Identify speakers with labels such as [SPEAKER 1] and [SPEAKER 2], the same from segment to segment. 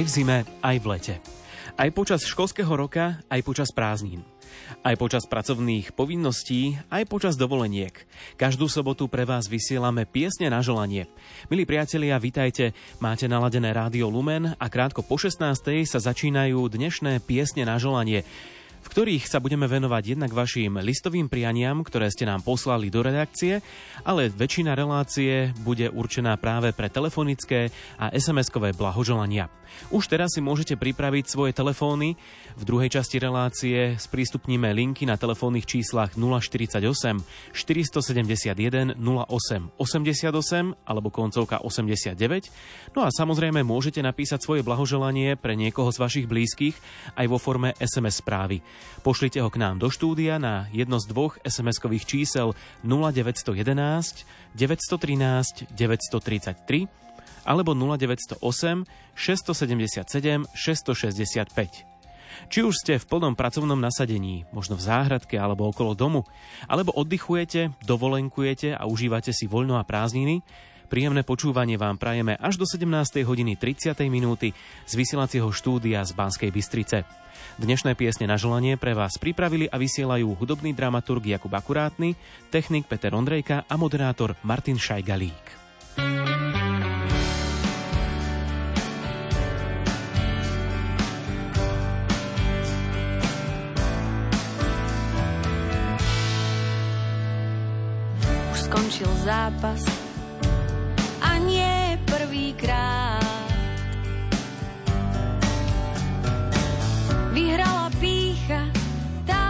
[SPEAKER 1] Aj v zime, aj v lete. Aj počas školského roka, aj počas prázdnin. Aj počas pracovných povinností, aj počas dovoleniek. Každú sobotu pre vás vysielame piesne na želanie. Milí priatelia, vitajte, máte naladené rádio Lumen a krátko po 16. sa začínajú dnešné piesne na želanie ktorých sa budeme venovať jednak vašim listovým prianiam, ktoré ste nám poslali do redakcie, ale väčšina relácie bude určená práve pre telefonické a SMS-kové blahoželania. Už teraz si môžete pripraviť svoje telefóny. V druhej časti relácie sprístupníme linky na telefónnych číslach 048 471 08 88 alebo koncovka 89. No a samozrejme môžete napísať svoje blahoželanie pre niekoho z vašich blízkych aj vo forme SMS správy. Pošlite ho k nám do štúdia na jedno z dvoch SMS-kových čísel 0911 913 933 alebo 0908 677 665. Či už ste v plnom pracovnom nasadení, možno v záhradke alebo okolo domu, alebo oddychujete, dovolenkujete a užívate si voľno a prázdniny, Príjemné počúvanie vám prajeme až do 17. hodiny 30. minúty z vysielacieho štúdia z Banskej Bystrice. Dnešné piesne na želanie pre vás pripravili a vysielajú hudobný dramaturg Jakub Akurátny, technik Peter Ondrejka a moderátor Martin Šajgalík.
[SPEAKER 2] Už skončil zápas prvýkrát. Vyhrala pícha, tá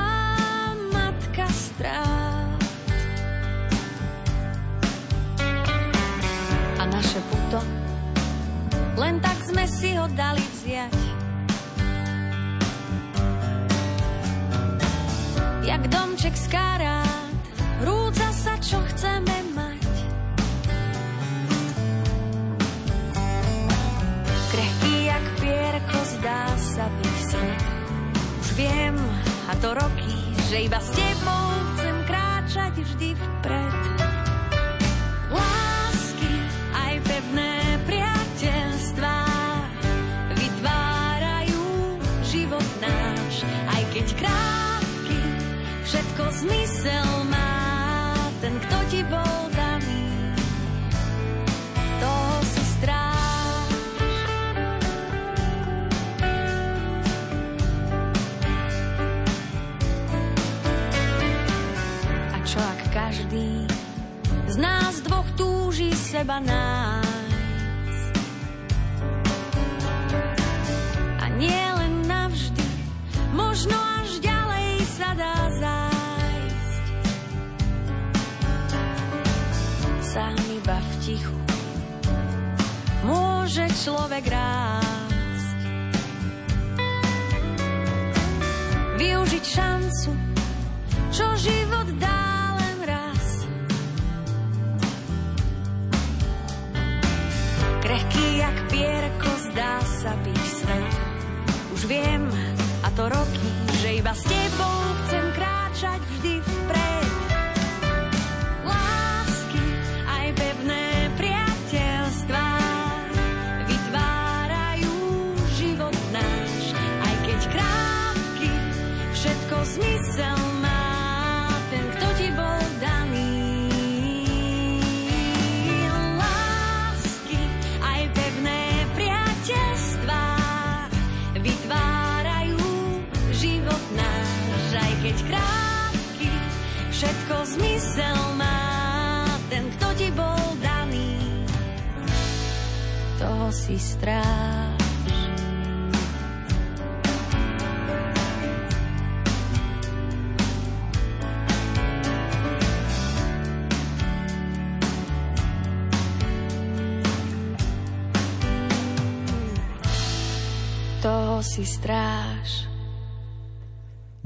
[SPEAKER 2] matka strát. A naše puto, len tak sme si ho dali vziať. Jak domček z že iba s tebou chcem kráčať vždy vpred. Lásky aj pevné priateľstvá vytvárajú život náš, aj keď krátky, všetko zmysel seba nájsť. A nie len navždy, možno až ďalej sa dá zájsť. Sám iba v tichu môže človek rásť. Byť svet. Už viem, a to roky, že iba s si stráž. Toho si stráž.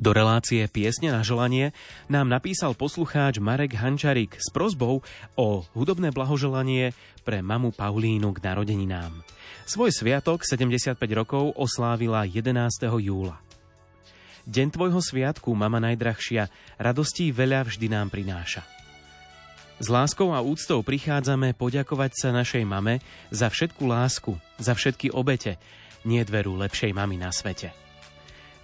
[SPEAKER 1] Do relácie Piesne na želanie nám napísal poslucháč Marek Hančarik s prozbou o hudobné blahoželanie pre mamu Paulínu k narodeninám. Svoj sviatok 75 rokov oslávila 11. júla. Deň tvojho sviatku, mama najdrahšia, radostí veľa vždy nám prináša. S láskou a úctou prichádzame poďakovať sa našej mame za všetku lásku, za všetky obete, nie dveru lepšej mamy na svete.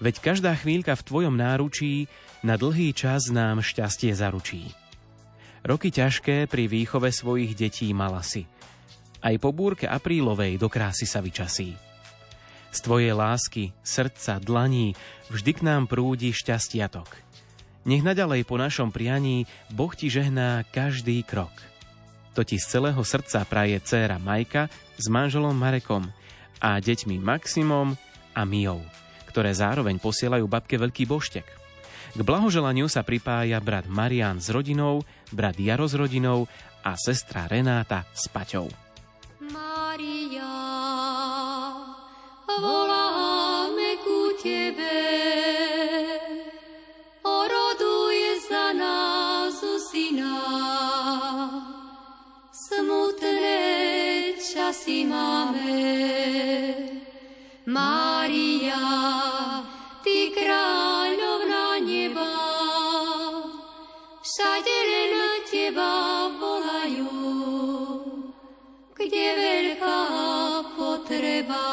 [SPEAKER 1] Veď každá chvíľka v tvojom náručí na dlhý čas nám šťastie zaručí. Roky ťažké pri výchove svojich detí mala si. Aj po búrke aprílovej do krásy sa vyčasí. Z tvojej lásky, srdca, dlaní vždy k nám prúdi šťastiatok. Nech naďalej po našom prianí Boh ti žehná každý krok. To ti z celého srdca praje dcéra Majka s manželom Marekom a deťmi Maximom a Mijou ktoré zároveň posielajú babke veľký boštek. K blahoželaniu sa pripája brat Marian s rodinou, brat Jaro s rodinou a sestra Renáta s Paťou.
[SPEAKER 3] Maria, voláme ku Tebe, oroduj za nás syna. Smutné časy máme, Mária, Ty kráľovná neba, všade len Teba volajú, kde veľká potreba.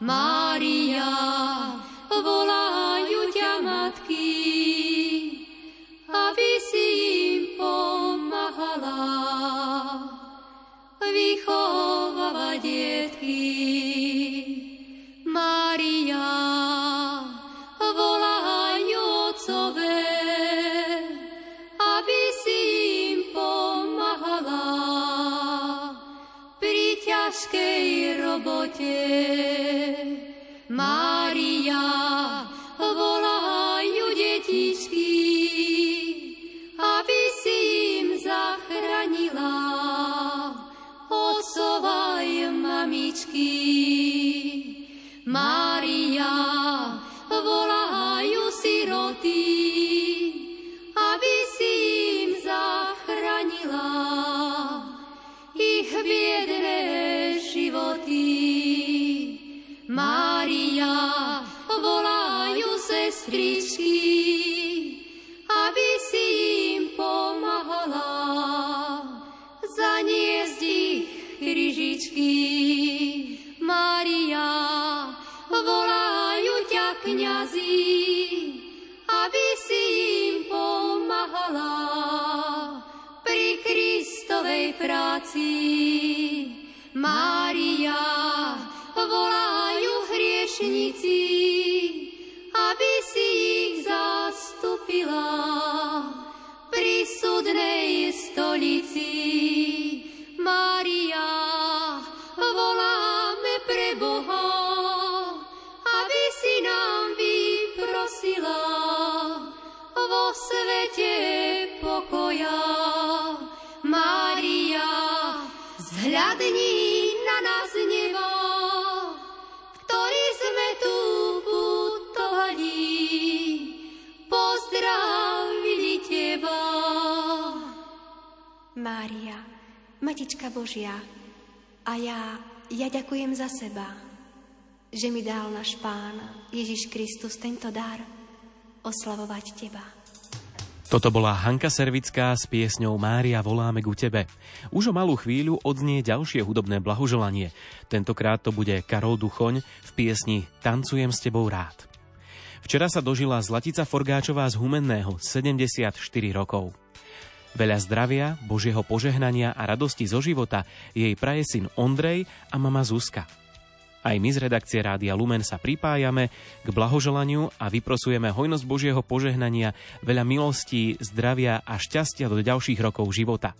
[SPEAKER 3] Mária, volajú ťa matky, aby si im pomáhala vychovávať detky. Mamičky. Mária, volajú siroty, aby si im zachránila ich biedné životy. Mária, volajú sestričky, aby si im Kristovej práci. Mária, volajú hriešnici,
[SPEAKER 4] ďakujem za seba, že mi dal náš Pán Ježiš Kristus tento dar oslavovať Teba.
[SPEAKER 1] Toto bola Hanka Servická s piesňou Mária voláme ku tebe. Už o malú chvíľu odznie ďalšie hudobné blahoželanie. Tentokrát to bude Karol Duchoň v piesni Tancujem s tebou rád. Včera sa dožila Zlatica Forgáčová z Humenného 74 rokov. Veľa zdravia, Božieho požehnania a radosti zo života jej praje syn Ondrej a mama Zuzka. Aj my z redakcie Rádia Lumen sa pripájame k blahoželaniu a vyprosujeme hojnosť Božieho požehnania, veľa milostí, zdravia a šťastia do ďalších rokov života.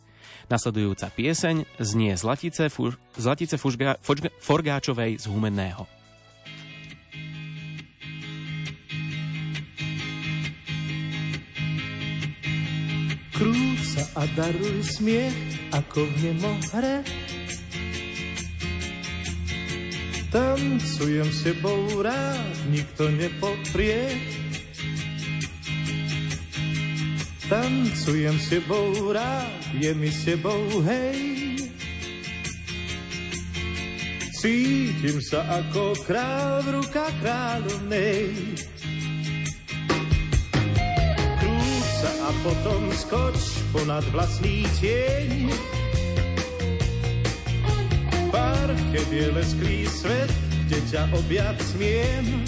[SPEAKER 1] Nasledujúca pieseň znie Zlatice, Fuž, Zlatice Fužga, Fužga, Forgáčovej z Humenného.
[SPEAKER 5] Krúť sa a daruj smiech, ako v nemohre. Tancujem s tebou rád, nikto nepoprie. Tancujem s tebou rád, je mi s tebou hej. Cítim sa ako král v rukách kráľovnej. Potom skoč ponad vlastný tieň. Keď je lesklý svet, kde ťa objať smiem.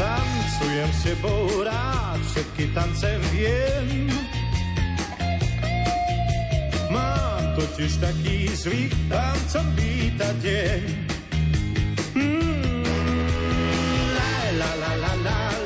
[SPEAKER 5] Tancujem s tebou rád, všetky tance viem. Mám totiž taký zvyk, tancom vítať deň. Mm, la, la, la, la, la,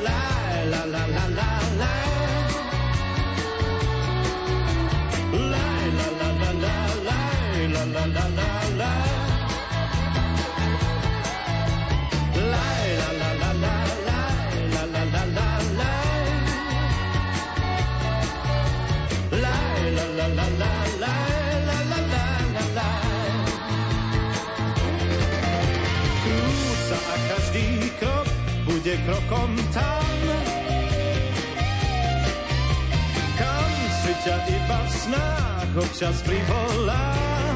[SPEAKER 5] snách občas privolám.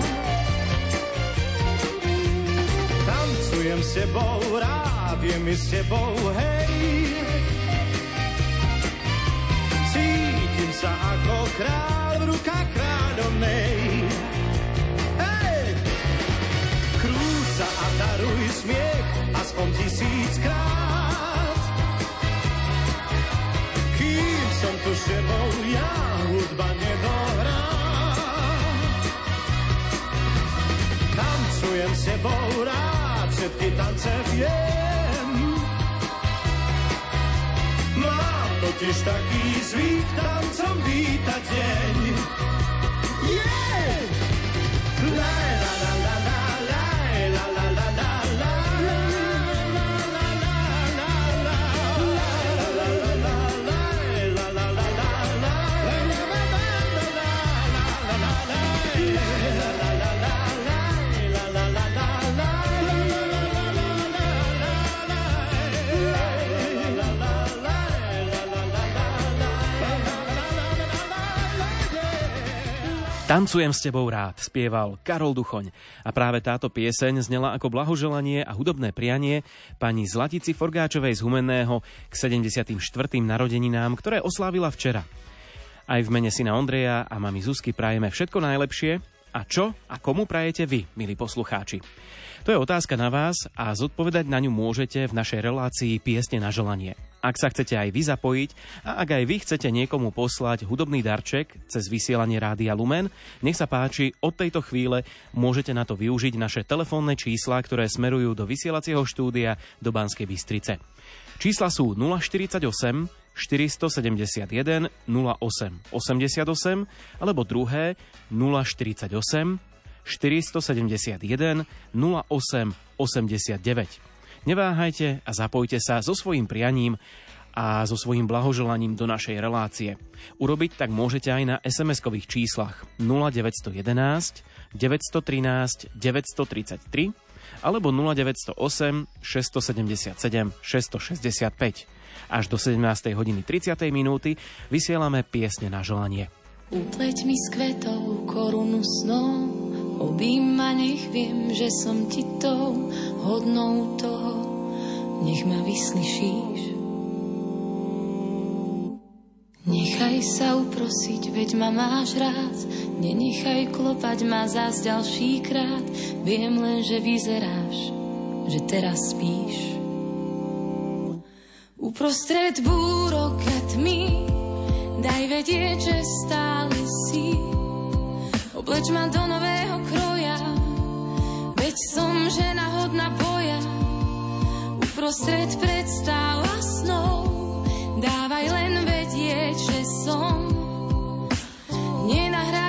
[SPEAKER 5] Tancujem s tebou rád, mi s tebou hej. Cítim sa ako kráľ v rukách kráľovnej. Hej! Krúť sa a daruj smiech aspoň tisíckrát. Som tu s tebou, ja hudba nedohrá. Bora, szybki tancerz wiem. Mam totiż taki zwik, tam co wita dzień. Yeah! La, la, la, la, la.
[SPEAKER 1] Tancujem s tebou rád, spieval Karol Duchoň. A práve táto pieseň znela ako blahoželanie a hudobné prianie pani Zlatici Forgáčovej z Humenného k 74. narodeninám, ktoré oslávila včera. Aj v mene syna Ondreja a mami Zuzky prajeme všetko najlepšie. A čo a komu prajete vy, milí poslucháči? To je otázka na vás a zodpovedať na ňu môžete v našej relácii Piesne na želanie. Ak sa chcete aj vy zapojiť a ak aj vy chcete niekomu poslať hudobný darček cez vysielanie Rádia Lumen, nech sa páči, od tejto chvíle môžete na to využiť naše telefónne čísla, ktoré smerujú do vysielacieho štúdia do Banskej Bystrice. Čísla sú 048 471 08 88 alebo druhé 048 471 08 89. Neváhajte a zapojte sa so svojím prianím a so svojím blahoželaním do našej relácie. Urobiť tak môžete aj na SMS-kových číslach 0911 913 933 alebo 0908 677 665. Až do 17. hodiny 30. minúty vysielame piesne na želanie.
[SPEAKER 6] Upleť mi s kvetou korunu snou, obím ma, nech viem, že som ti tou hodnou toho, nech ma vyslyšíš. Nechaj sa uprosiť, veď ma máš rád, nenechaj klopať ma zás ďalší krát, viem len, že vyzeráš, že teraz spíš. Uprostred búrok a tmy, daj vedieť, že stále si. Obleč ma do nového kroja, veď som žena hodná boja. Uprostred predstav a snov, dávaj len vedieť, že som nenahraditeľná.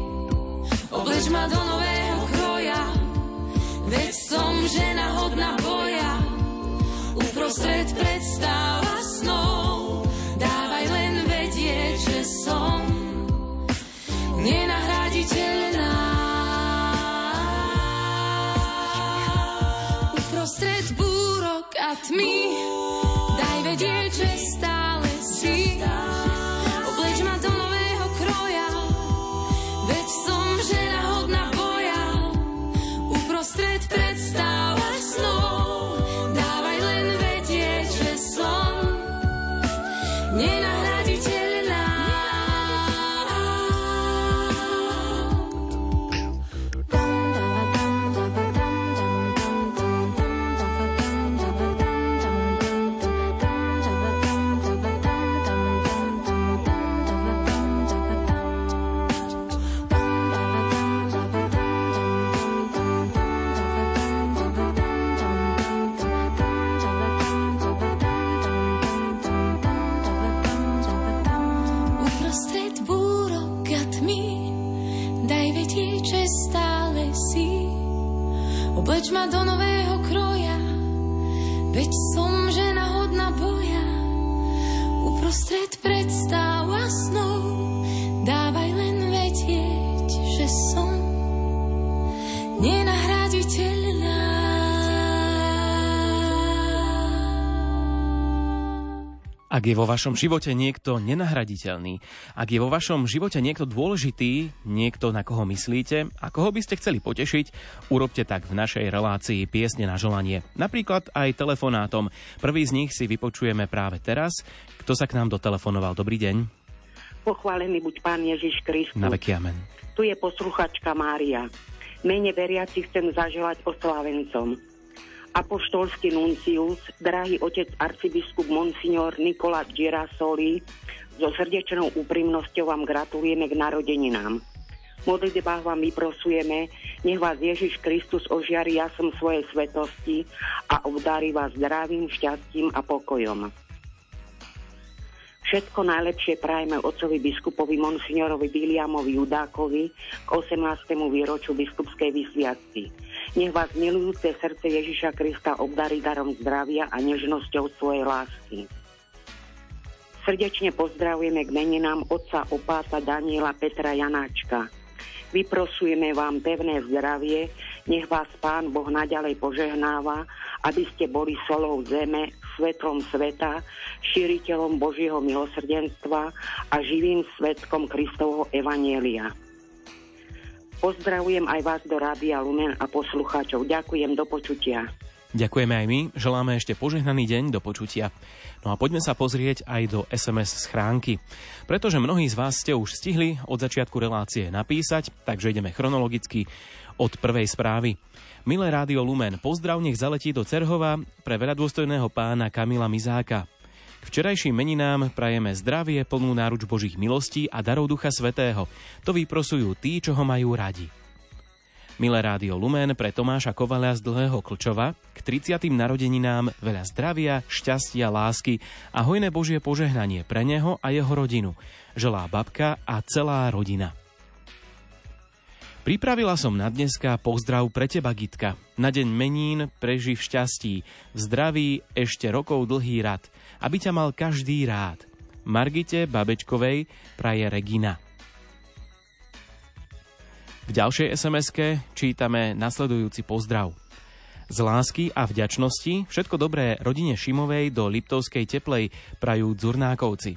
[SPEAKER 6] Obleč ma do nového kroja, veď som žena hodná boja. Uprostred predstav a snov, dávaj len vedieť, že som nenahraditeľná. Uprostred búrok a tmy, daj Obleč ma do nového kroja, veď som žena hodná boja. Uprostred predstav
[SPEAKER 1] Ak je vo vašom živote niekto nenahraditeľný, ak je vo vašom živote niekto dôležitý, niekto, na koho myslíte a koho by ste chceli potešiť, urobte tak v našej relácii Piesne na želanie. Napríklad aj telefonátom. Prvý z nich si vypočujeme práve teraz. Kto sa k nám dotelefonoval? Dobrý deň.
[SPEAKER 7] Pochválený buď Pán Ježiš Kristus.
[SPEAKER 1] Na veky amen.
[SPEAKER 7] Tu je posluchačka Mária. Mene veriaci chcem zaželať oslávencom. Apoštolský nuncius, drahý otec arcibiskup Monsignor Nikola Girasoli, so srdečnou úprimnosťou vám gratulujeme k narodeninám. Modlitbách vám vyprosujeme, nech vás Ježiš Kristus ožiari jasom svojej svetosti a obdarí vás zdravým, šťastím a pokojom. Všetko najlepšie prajeme otcovi biskupovi Monsignorovi Williamovi Judákovi k 18. výročiu biskupskej vysviacky. Nech vás milujúce srdce Ježiša Krista obdarí darom zdravia a nežnosťou svojej lásky. Srdečne pozdravujeme k meninám otca opáta Daniela Petra Janáčka. Vyprosujeme vám pevné zdravie, nech vás Pán Boh naďalej požehnáva, aby ste boli solou zeme, svetlom sveta, šíriteľom Božieho milosrdenstva a živým svetkom Kristovho Evanielia. Pozdravujem aj vás do Rádia Lumen a poslucháčov. Ďakujem, do počutia.
[SPEAKER 1] Ďakujeme aj my, želáme ešte požehnaný deň do počutia. No a poďme sa pozrieť aj do SMS schránky. Pretože mnohí z vás ste už stihli od začiatku relácie napísať, takže ideme chronologicky od prvej správy. Milé Rádio Lumen, pozdrav nech zaletí do Cerhova pre veľadôstojného pána Kamila Mizáka. K včerajším meninám prajeme zdravie, plnú náruč Božích milostí a darov Ducha Svetého. To vyprosujú tí, čo ho majú radi. Milé rádio Lumen pre Tomáša Kovalia z Dlhého Klčova k 30. narodeninám veľa zdravia, šťastia, lásky a hojné Božie požehnanie pre neho a jeho rodinu. Želá babka a celá rodina. Pripravila som na dneska pozdrav pre teba, Gitka. Na deň menín preži v šťastí, v zdraví ešte rokov dlhý rad, aby ťa mal každý rád. Margite Babečkovej praje Regina. V ďalšej sms čítame nasledujúci pozdrav. Z lásky a vďačnosti všetko dobré rodine Šimovej do Liptovskej teplej prajú Dzurnákovci.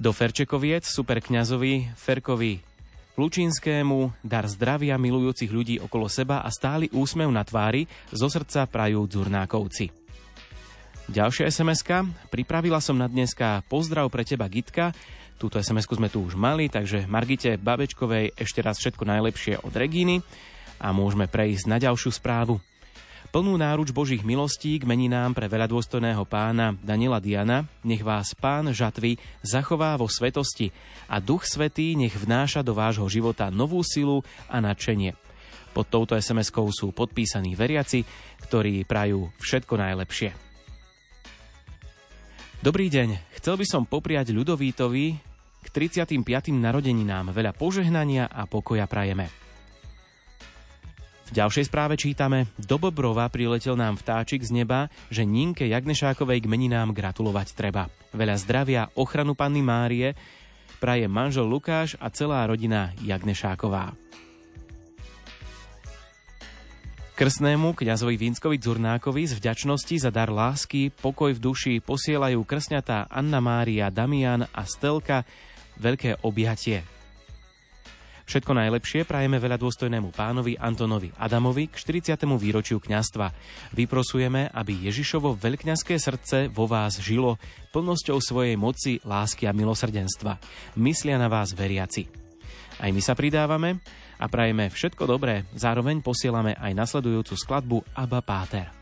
[SPEAKER 1] Do Ferčekoviec superkňazovi Ferkovi Lučínskému dar zdravia milujúcich ľudí okolo seba a stály úsmev na tvári zo srdca prajú Dzurnákovci. Ďalšia sms Pripravila som na dneska pozdrav pre teba Gitka. Túto sms sme tu už mali, takže Margite Babečkovej ešte raz všetko najlepšie od Regíny a môžeme prejsť na ďalšiu správu. Plnú náruč Božích milostí k meninám pre veľadôstojného pána Daniela Diana, nech vás pán žatvy zachová vo svetosti a duch svetý nech vnáša do vášho života novú silu a nadšenie. Pod touto SMS-kou sú podpísaní veriaci, ktorí prajú všetko najlepšie. Dobrý deň, chcel by som popriať Ľudovítovi 35. narodeninám veľa požehnania a pokoja prajeme. V ďalšej správe čítame, do Bobrova priletel nám vtáčik z neba, že Ninke Jagnešákovej k meninám gratulovať treba. Veľa zdravia, ochranu panny Márie, praje manžel Lukáš a celá rodina Jagnešáková. Krsnému kňazovi Vínskovi Dzurnákovi z vďačnosti za dar lásky, pokoj v duši posielajú krsňatá Anna Mária, Damian a Stelka veľké objatie. Všetko najlepšie prajeme veľa dôstojnému pánovi Antonovi Adamovi k 40. výročiu kňastva. Vyprosujeme, aby Ježišovo veľkňazské srdce vo vás žilo plnosťou svojej moci, lásky a milosrdenstva. Myslia na vás veriaci. Aj my sa pridávame a prajeme všetko dobré, zároveň posielame aj nasledujúcu skladbu Abba Páter.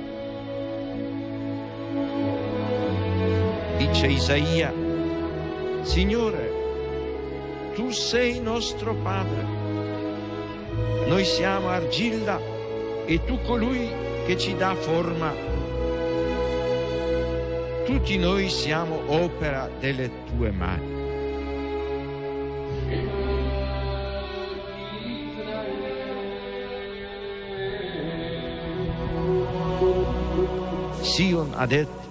[SPEAKER 8] Dice Isaia, Signore, tu sei nostro Padre, noi siamo argilla e tu colui che ci dà forma. Tutti noi siamo opera delle tue mani. Sion ha detto,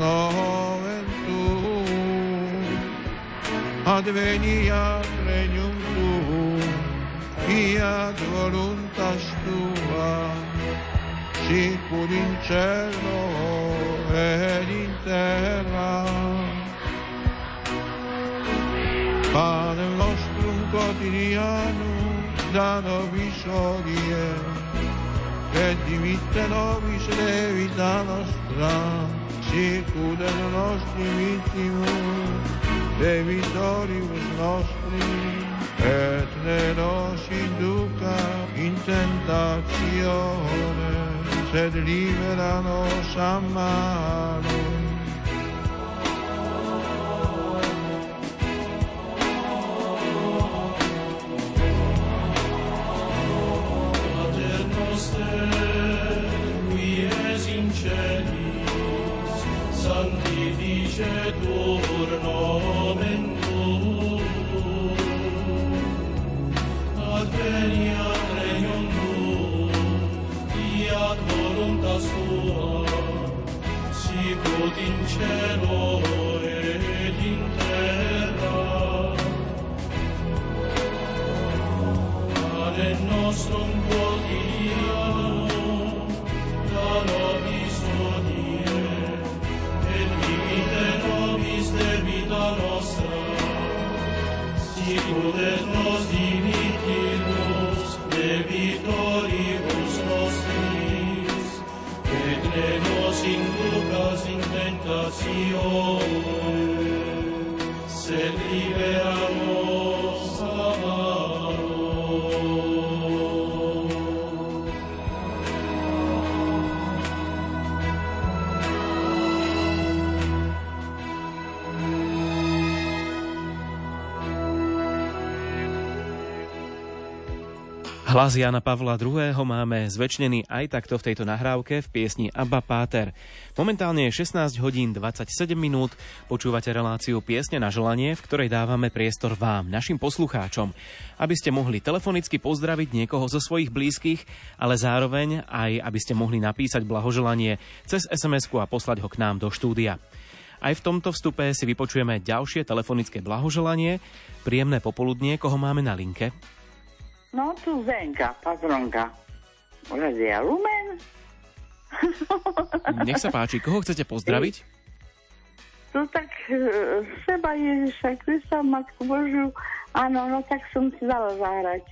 [SPEAKER 9] nomen tuum, adveniat regnum tuum, fiat voluntas tua, sicur in cielo ed in terra. Pane nostrum quotidianum da nobis odie, et dimitte nobis levita nostra, sicur et nostri vittimus, debitoribus nostri, et ne nos induca in tentazione, sed libera nos a
[SPEAKER 10] es in celis, sanctificetur nomen tuum. Adveniat regnum tuum, fiat voluntas tua, sicut in cielo et in terra. Pane nostrum sicut et nos dimittimus debitoribus nostris, et ne nos inducas in tentatione,
[SPEAKER 1] Hlas Jana Pavla II. máme zväčšnený aj takto v tejto nahrávke v piesni Abba Páter. Momentálne je 16 hodín 27 minút, počúvate reláciu Piesne na želanie, v ktorej dávame priestor vám, našim poslucháčom, aby ste mohli telefonicky pozdraviť niekoho zo svojich blízkych, ale zároveň aj aby ste mohli napísať blahoželanie cez sms a poslať ho k nám do štúdia. Aj v tomto vstupe si vypočujeme ďalšie telefonické blahoželanie. Príjemné popoludnie, koho máme na linke?
[SPEAKER 11] No tu Zenka, patronka. Radia Lumen.
[SPEAKER 1] Nech sa páči, koho chcete pozdraviť?
[SPEAKER 11] Tu tak e, seba Ježiša Krista, Matku Božiu. Áno, no tak som si dala zahrať.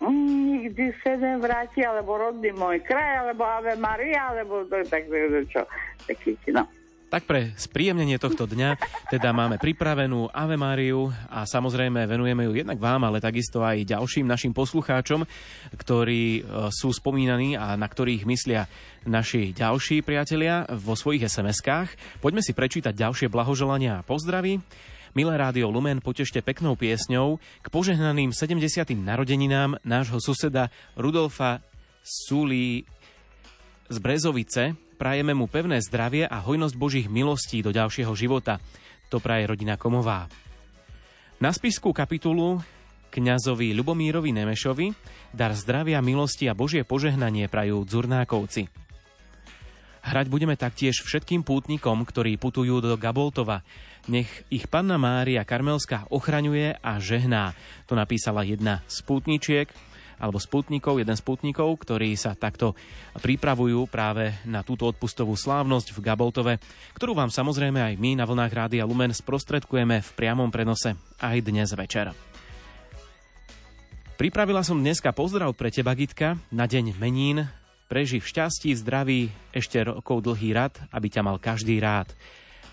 [SPEAKER 11] Mm, nikdy sa vráti, alebo rodný môj kraj, alebo Ave Maria, alebo to tak, čo, taký, no.
[SPEAKER 1] Tak pre spríjemnenie tohto dňa teda máme pripravenú Ave Máriu a samozrejme venujeme ju jednak vám, ale takisto aj ďalším našim poslucháčom, ktorí e, sú spomínaní a na ktorých myslia naši ďalší priatelia vo svojich SMS-kách. Poďme si prečítať ďalšie blahoželania a pozdravy. Milé rádio Lumen, potešte peknou piesňou k požehnaným 70. narodeninám nášho suseda Rudolfa Sulí z Brezovice, Prajeme mu pevné zdravie a hojnosť Božích milostí do ďalšieho života. To praje rodina Komová. Na spiskú kapitulu kňazovi Ľubomírovi Nemešovi dar zdravia, milosti a Božie požehnanie prajú dzurnákovci. Hrať budeme taktiež všetkým pútnikom, ktorí putujú do Gaboltova. Nech ich panna Mária Karmelská ochraňuje a žehná. To napísala jedna z pútničiek, alebo sputnikov, jeden z sputnikov, ktorí sa takto pripravujú práve na túto odpustovú slávnosť v Gaboltove, ktorú vám samozrejme aj my na vlnách Rádia Lumen sprostredkujeme v priamom prenose aj dnes večer. Pripravila som dneska pozdrav pre teba, Gitka, na deň menín. Preži v šťastí, zdraví, ešte rokov dlhý rad, aby ťa mal každý rád.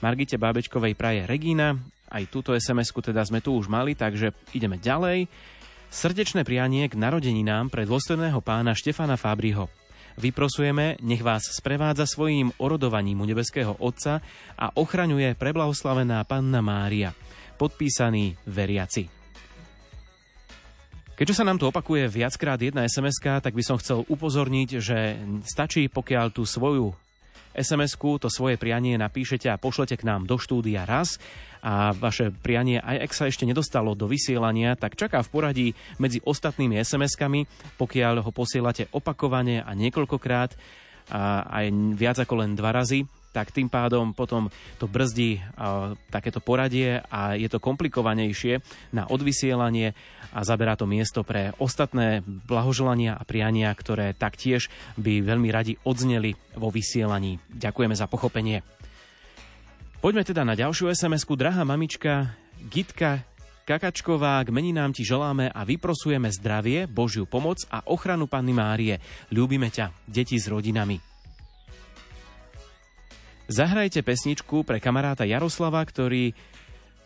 [SPEAKER 1] Margite Bábečkovej praje Regína, aj túto SMS-ku teda sme tu už mali, takže ideme ďalej. Srdečné prianie k narodeninám pre dôstojného pána Štefana Fábriho. Vyprosujeme, nech vás sprevádza svojím orodovaním u nebeského Otca a ochraňuje preblahoslavená Panna Mária. Podpísaný veriaci. Keďže sa nám tu opakuje viackrát jedna sms tak by som chcel upozorniť, že stačí, pokiaľ tú svoju SMS-ku, to svoje prianie napíšete a pošlete k nám do štúdia raz. A vaše prianie, aj ak sa ešte nedostalo do vysielania, tak čaká v poradí medzi ostatnými SMS-kami, pokiaľ ho posielate opakovane a niekoľkokrát a aj viac ako len dva razy, tak tým pádom potom to brzdí a, takéto poradie a je to komplikovanejšie na odvysielanie a zaberá to miesto pre ostatné blahoželania a priania, ktoré taktiež by veľmi radi odzneli vo vysielaní. Ďakujeme za pochopenie. Poďme teda na ďalšiu SMS-ku. Drahá mamička Gitka Kakačková, k meninám ti želáme a vyprosujeme zdravie, Božiu pomoc a ochranu Panny Márie. Ľúbime ťa, deti s rodinami. Zahrajte pesničku pre kamaráta Jaroslava, ktorý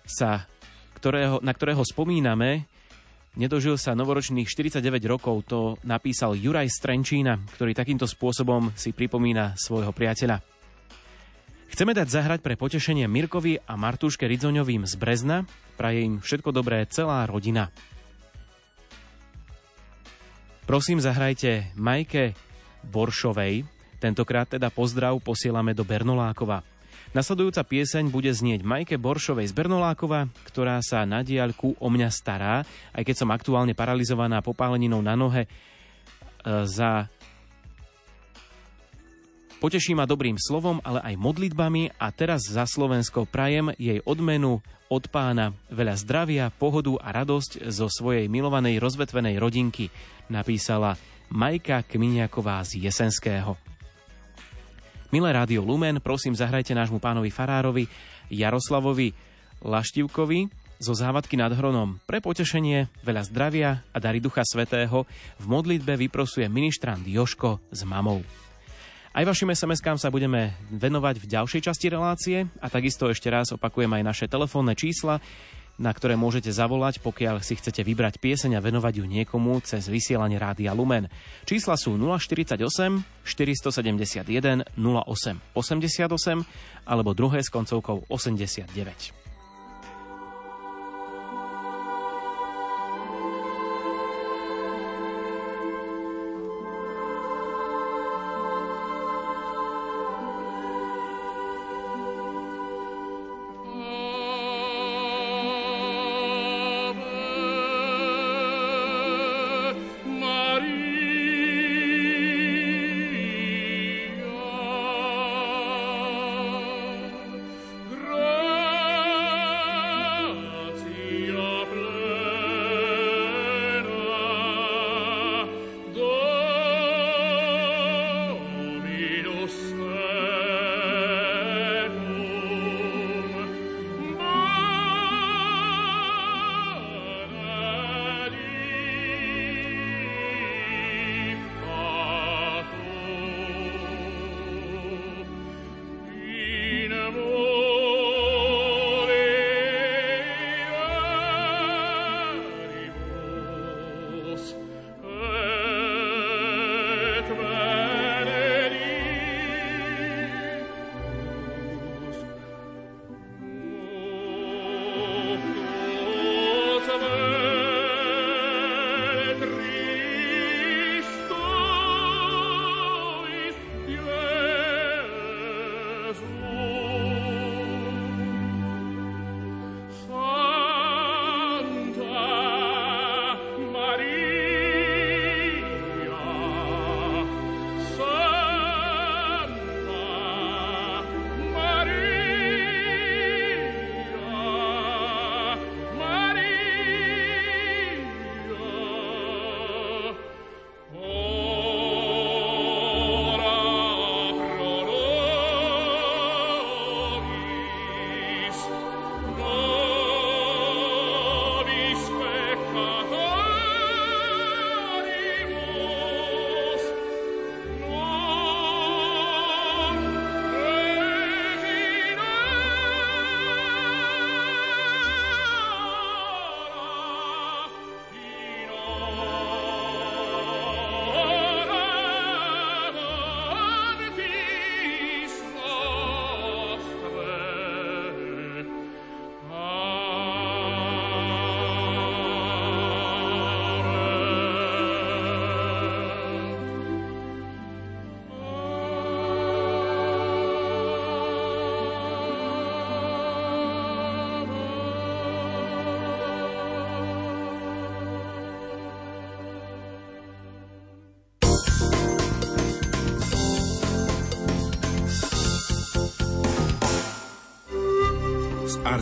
[SPEAKER 1] sa ktorého, na ktorého spomíname, nedožil sa novoročných 49 rokov, to napísal Juraj Strenčína, ktorý takýmto spôsobom si pripomína svojho priateľa. Chceme dať zahrať pre potešenie Mirkovi a Martuške Ridzoňovým z Brezna. Praje im všetko dobré celá rodina. Prosím, zahrajte Majke Boršovej. Tentokrát teda pozdrav posielame do Bernolákova. Nasledujúca pieseň bude znieť Majke Boršovej z Bernolákova, ktorá sa na diaľku o mňa stará, aj keď som aktuálne paralizovaná popáleninou na nohe e, za Poteší ma dobrým slovom, ale aj modlitbami a teraz za Slovensko prajem jej odmenu od pána veľa zdravia, pohodu a radosť zo svojej milovanej rozvetvenej rodinky, napísala Majka Kminiaková z Jesenského. Milé rádio Lumen, prosím zahrajte nášmu pánovi Farárovi Jaroslavovi Laštivkovi zo závadky nad Hronom. Pre potešenie, veľa zdravia a dary Ducha Svetého v modlitbe vyprosuje ministrant Joško s mamou. Aj vašim SMS-kám sa budeme venovať v ďalšej časti relácie a takisto ešte raz opakujem aj naše telefónne čísla, na ktoré môžete zavolať, pokiaľ si chcete vybrať pieseň a venovať ju niekomu cez vysielanie Rádia Lumen. Čísla sú 048 471 08 88 alebo druhé s koncovkou 89.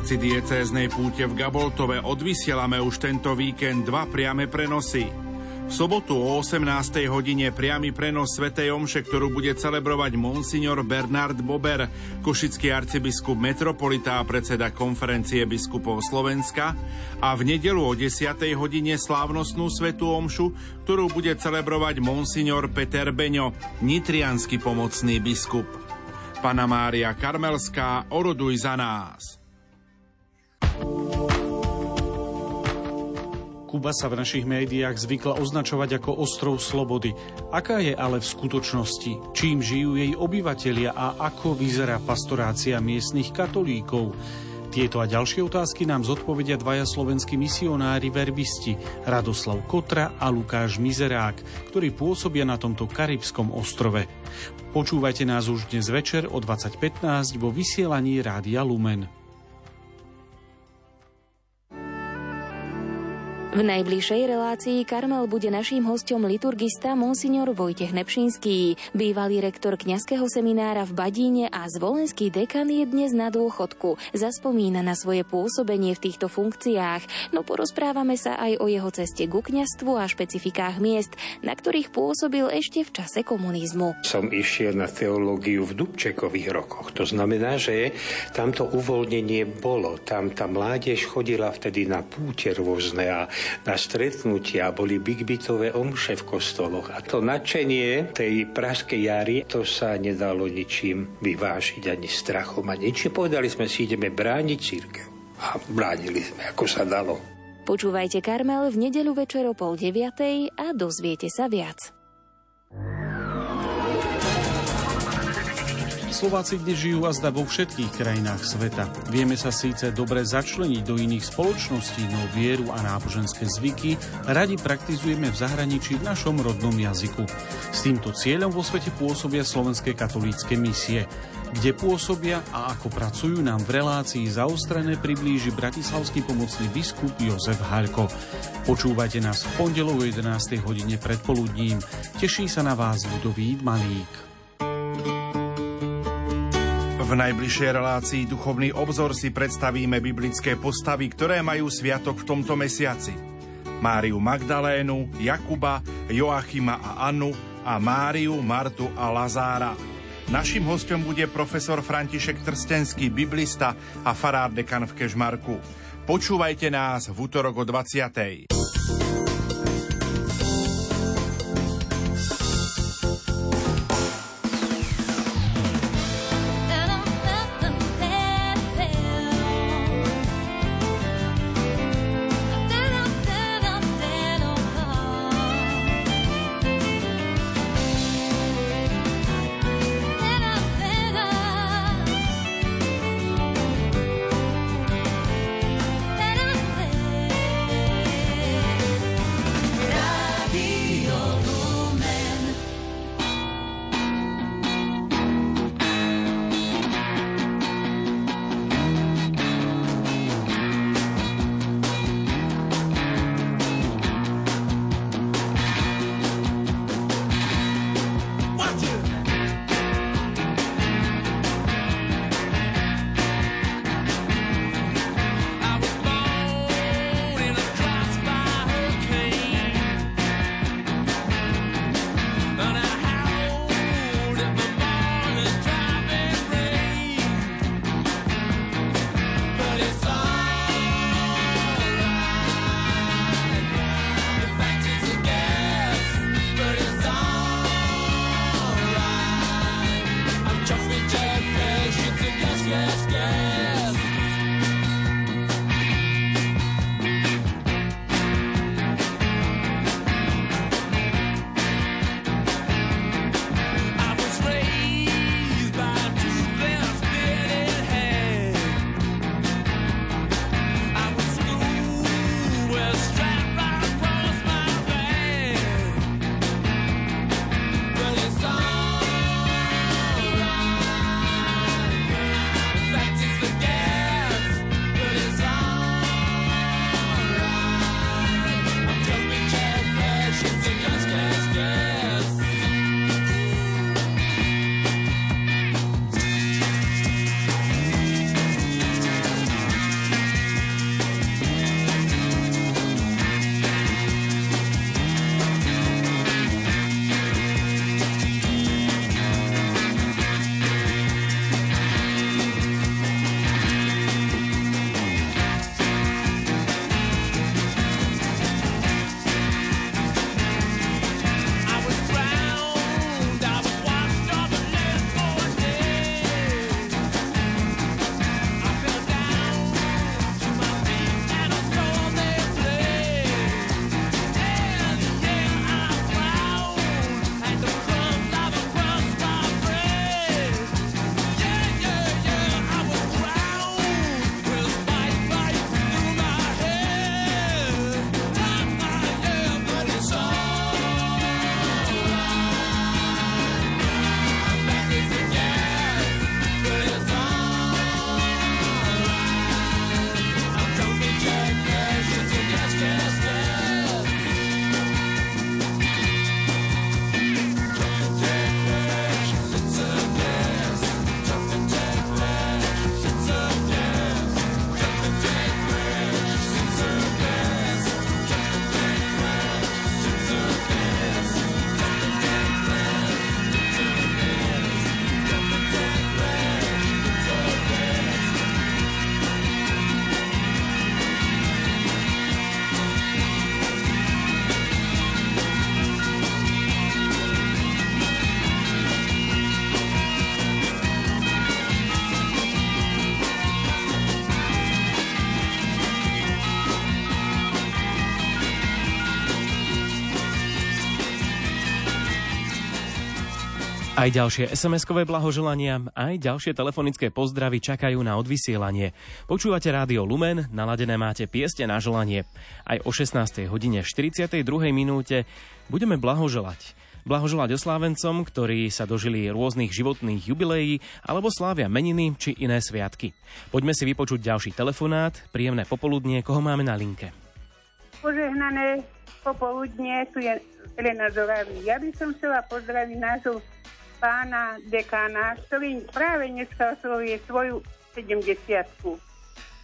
[SPEAKER 12] arcidiecéznej púte v Gaboltove odvysielame už tento víkend dva priame prenosy. V sobotu o 18. hodine priamy prenos Svetej Omše, ktorú bude celebrovať monsignor Bernard Bober, košický arcibiskup metropolita a predseda konferencie biskupov Slovenska a v nedelu o 10. hodine slávnostnú Svetú Omšu, ktorú bude celebrovať monsignor Peter Beňo, nitrianský pomocný biskup. Pana Mária Karmelská, oroduj za nás.
[SPEAKER 13] Kuba sa v našich médiách zvykla označovať ako ostrov slobody. Aká je ale v skutočnosti? Čím žijú jej obyvatelia a ako vyzerá pastorácia miestnych katolíkov? Tieto a ďalšie otázky nám zodpovedia dvaja slovenskí misionári verbisti Radoslav Kotra a Lukáš Mizerák, ktorí pôsobia na tomto karibskom ostrove. Počúvajte nás už dnes večer o 20.15 vo vysielaní Rádia Lumen.
[SPEAKER 14] V najbližšej relácii Karmel bude naším hostom liturgista Monsignor Vojtech Nepšinský. Bývalý rektor kňazského seminára v Badíne a zvolenský dekan je dnes na dôchodku. Zaspomína na svoje pôsobenie v týchto funkciách, no porozprávame sa aj o jeho ceste ku kňastvu a špecifikách miest, na ktorých pôsobil ešte v čase komunizmu.
[SPEAKER 15] Som išiel na teológiu v Dubčekových rokoch. To znamená, že tamto uvoľnenie bolo. Tam tá mládež chodila vtedy na púte rôzne a na stretnutia, boli bigbitové omše v kostoloch. A to nadšenie tej praskej jary, to sa nedalo ničím vyvážiť, ani strachom, ani ničím. Povedali sme si, ideme brániť církev. A bránili sme, ako sa dalo.
[SPEAKER 14] Počúvajte Karmel v nedeľu večer o pol deviatej a dozviete sa viac.
[SPEAKER 13] Slováci dnes žijú azda vo všetkých krajinách sveta. Vieme sa síce dobre začleniť do iných spoločností, no vieru a náboženské zvyky radi praktizujeme v zahraničí v našom rodnom jazyku. S týmto cieľom vo svete pôsobia slovenské katolícke misie. Kde pôsobia a ako pracujú nám v relácii zaostrené priblíži bratislavský pomocný biskup Jozef Halko. Počúvajte nás v pondelov 11. hodine predpoludním. Teší sa na vás Ludovít Malík.
[SPEAKER 12] V najbližšej relácii Duchovný obzor si predstavíme biblické postavy, ktoré majú sviatok v tomto mesiaci. Máriu Magdalénu, Jakuba, Joachima a Annu a Máriu, Martu a Lazára. Našim hostom bude profesor František Trstenský, biblista a farár dekan v Kežmarku. Počúvajte nás v útorok o 20.
[SPEAKER 1] Aj ďalšie SMS-kové blahoželania, aj ďalšie telefonické pozdravy čakajú na odvysielanie. Počúvate rádio Lumen, naladené máte pieste na želanie. Aj o 16. hodine 42. minúte budeme blahoželať. Blahoželať oslávencom, ktorí sa dožili rôznych životných jubileí alebo slávia meniny či iné sviatky. Poďme si vypočuť ďalší telefonát. Príjemné popoludnie, koho máme na linke.
[SPEAKER 16] Požehnané popoludnie, tu je Elena Zoravý. Ja by som chcela pozdraviť nášho pána dekána, ktorý práve dneska oslovuje svoju 70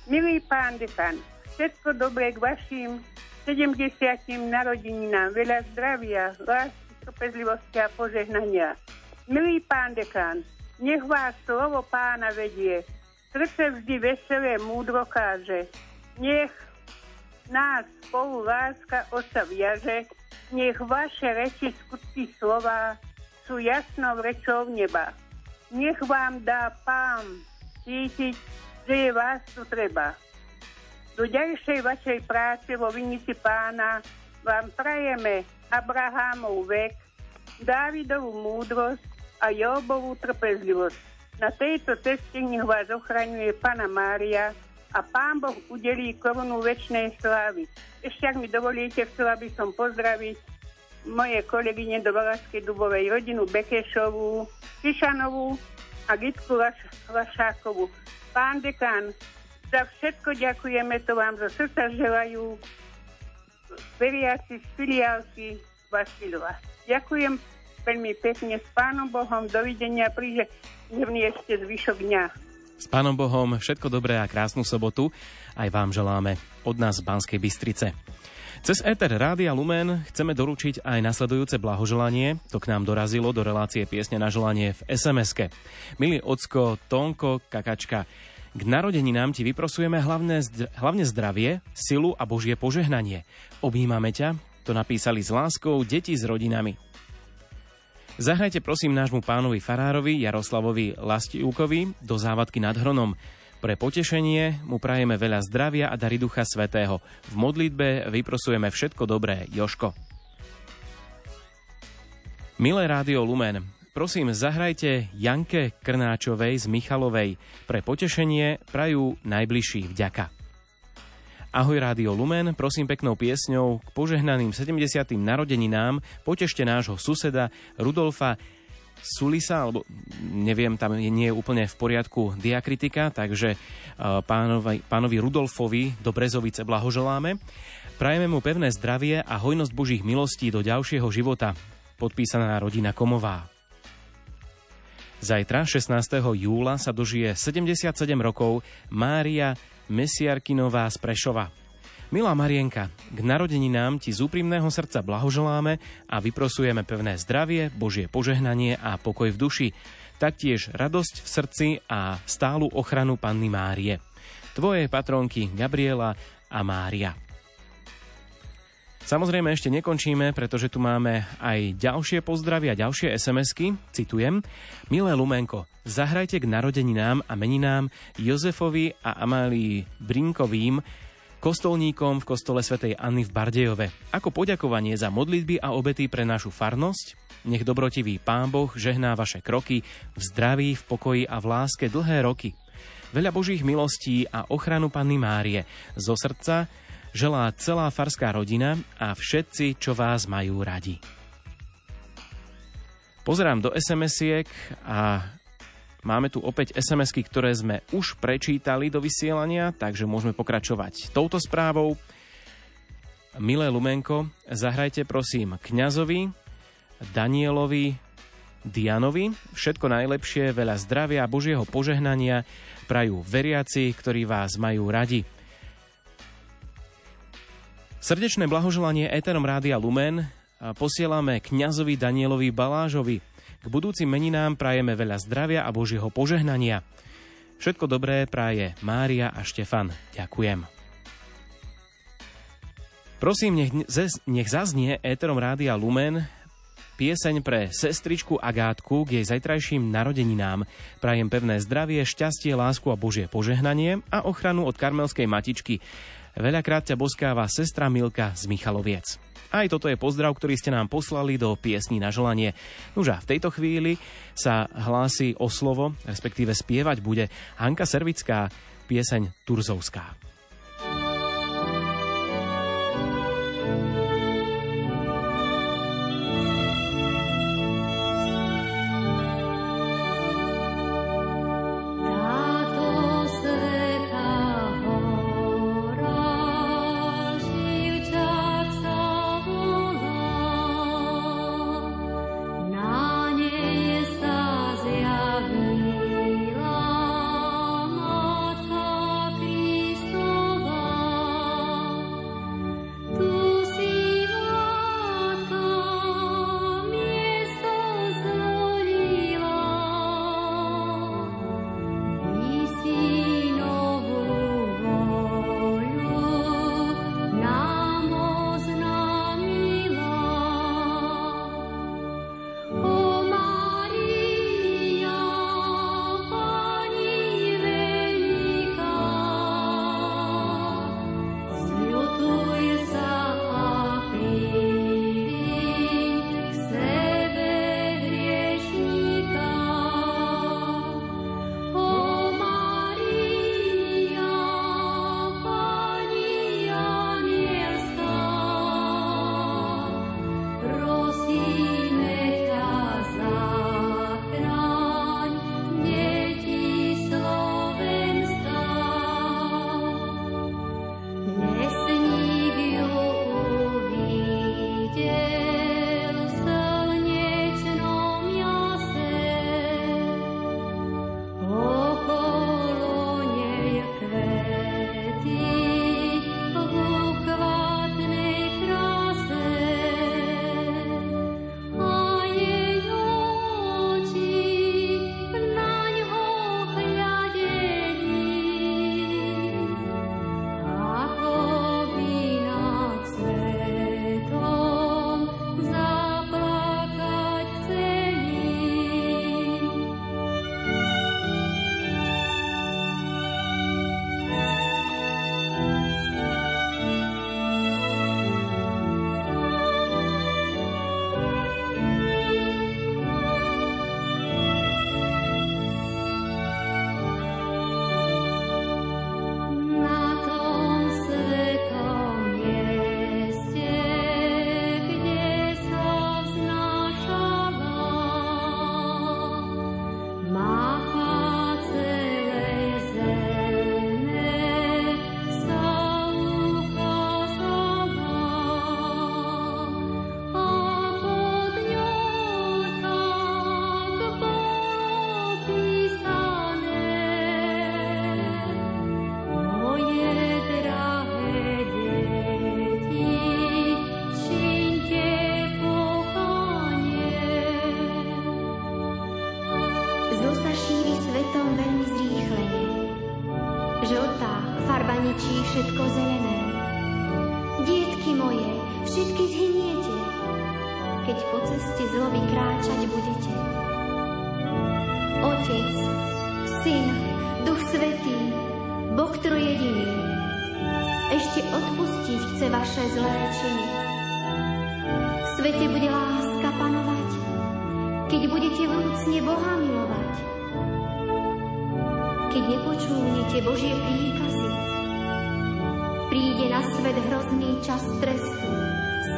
[SPEAKER 16] Milý pán dekan, všetko dobré k vašim 70 narodeninám, veľa zdravia, lásky, trpezlivosti a požehnania. Milý pán dekán, nech vás slovo pána vedie, srdce vždy veselé múdro káže. Nech nás spolu láska osa viaže, nech vaše reči, skutky, slova sú jasnou rečou neba. Nech vám dá pán cítiť, že je vás tu treba. Do ďalšej vašej práce vo vinici pána vám prajeme Abrahámov vek, Dávidovú múdrosť a Jobovú trpezlivosť. Na tejto ceste nech vás ochraňuje Pana Mária a Pán Boh udelí korunu väčšnej slávy. Ešte ak mi dovolíte, chcela by som pozdraviť moje kolegyne do Valašskej Dubovej rodinu Bekešovú, Kišanovú a Gitku Laš- Lašákovú. Pán dekán, za všetko ďakujeme, to vám zo srdca želajú veriaci z filiálky Vasilova. Ďakujem veľmi pekne s Pánom Bohom, dovidenia, príže nevnieste zvyšok dňa.
[SPEAKER 1] S Pánom Bohom všetko dobré a krásnu sobotu. Aj vám želáme od nás z Banskej Bystrice. Cez Eter Rádia Lumen chceme doručiť aj nasledujúce blahoželanie. To k nám dorazilo do relácie piesne na želanie v SMS-ke. Milý ocko, Tonko, Kakačka, k narodeninám ti vyprosujeme hlavne, hlavne zdravie, silu a Božie požehnanie. Objímame ťa, to napísali s láskou deti s rodinami. Zahrajte prosím nášmu pánovi Farárovi Jaroslavovi Lastívkovi do závadky nad Hronom. Pre potešenie mu prajeme veľa zdravia a dary Ducha Svetého. V modlitbe vyprosujeme všetko dobré, Joško. Milé Rádio Lumen, prosím zahrajte Janke Krnáčovej z Michalovej. Pre potešenie prajú najbližší vďaka. Ahoj Rádio Lumen, prosím peknou piesňou k požehnaným 70. narodeninám potešte nášho suseda Rudolfa Sulisa, alebo neviem, tam nie je úplne v poriadku diakritika, takže e, pánovi, pánovi Rudolfovi do Brezovice blahoželáme. Prajeme mu pevné zdravie a hojnosť Božích milostí do ďalšieho života. Podpísaná rodina Komová. Zajtra, 16. júla, sa dožije 77 rokov Mária Mesiarkinová z Prešova. Milá Marienka, k narodeninám ti z úprimného srdca blahoželáme a vyprosujeme pevné zdravie, Božie požehnanie a pokoj v duši, taktiež radosť v srdci a stálu ochranu Panny Márie. Tvoje patronky Gabriela a Mária. Samozrejme ešte nekončíme, pretože tu máme aj ďalšie pozdravy a ďalšie SMS-ky. Citujem. Milé Lumenko, zahrajte k narodeninám a meninám Jozefovi a Amálii Brinkovým kostolníkom v kostole svätej Anny v Bardejove. Ako poďakovanie za modlitby a obety pre našu farnosť, nech dobrotivý Pán Boh žehná vaše kroky v zdraví, v pokoji a v láske dlhé roky. Veľa Božích milostí a ochranu Panny Márie. Zo srdca želá celá farská rodina a všetci, čo vás majú radi. Pozerám do SMS-iek a Máme tu opäť SMS-ky, ktoré sme už prečítali do vysielania, takže môžeme pokračovať touto správou. Milé Lumenko, zahrajte prosím kňazovi, Danielovi, Dianovi. Všetko najlepšie, veľa zdravia a Božieho požehnania prajú veriaci, ktorí vás majú radi. Srdečné blahoželanie Eterom Rádia Lumen posielame kňazovi Danielovi Balážovi. K budúcim meninám prajeme veľa zdravia a Božieho požehnania. Všetko dobré praje Mária a Štefan. Ďakujem. Prosím, nech, nech zaznie éterom Rádia Lumen pieseň pre sestričku Agátku k jej zajtrajším narodeninám. Prajem pevné zdravie, šťastie, lásku a Božie požehnanie a ochranu od karmelskej matičky. Veľakrát ťa boskáva sestra Milka z Michaloviec.
[SPEAKER 3] Aj toto je pozdrav, ktorý ste nám poslali do piesní na želanie. Nuža, v tejto chvíli sa hlási o slovo, respektíve spievať bude Hanka Servická, pieseň Turzovská.
[SPEAKER 4] Boh trojediný, ešte odpustiť chce vaše zlé činy. V svete bude láska panovať, keď budete vrúcne Boha milovať. Keď nepočúvnete Božie príkazy, príde na svet hrozný čas trestu,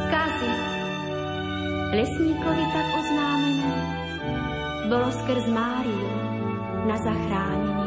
[SPEAKER 4] skazy. Lesníkovi tak oznámené, bolo skrz Máriu na zachránenie.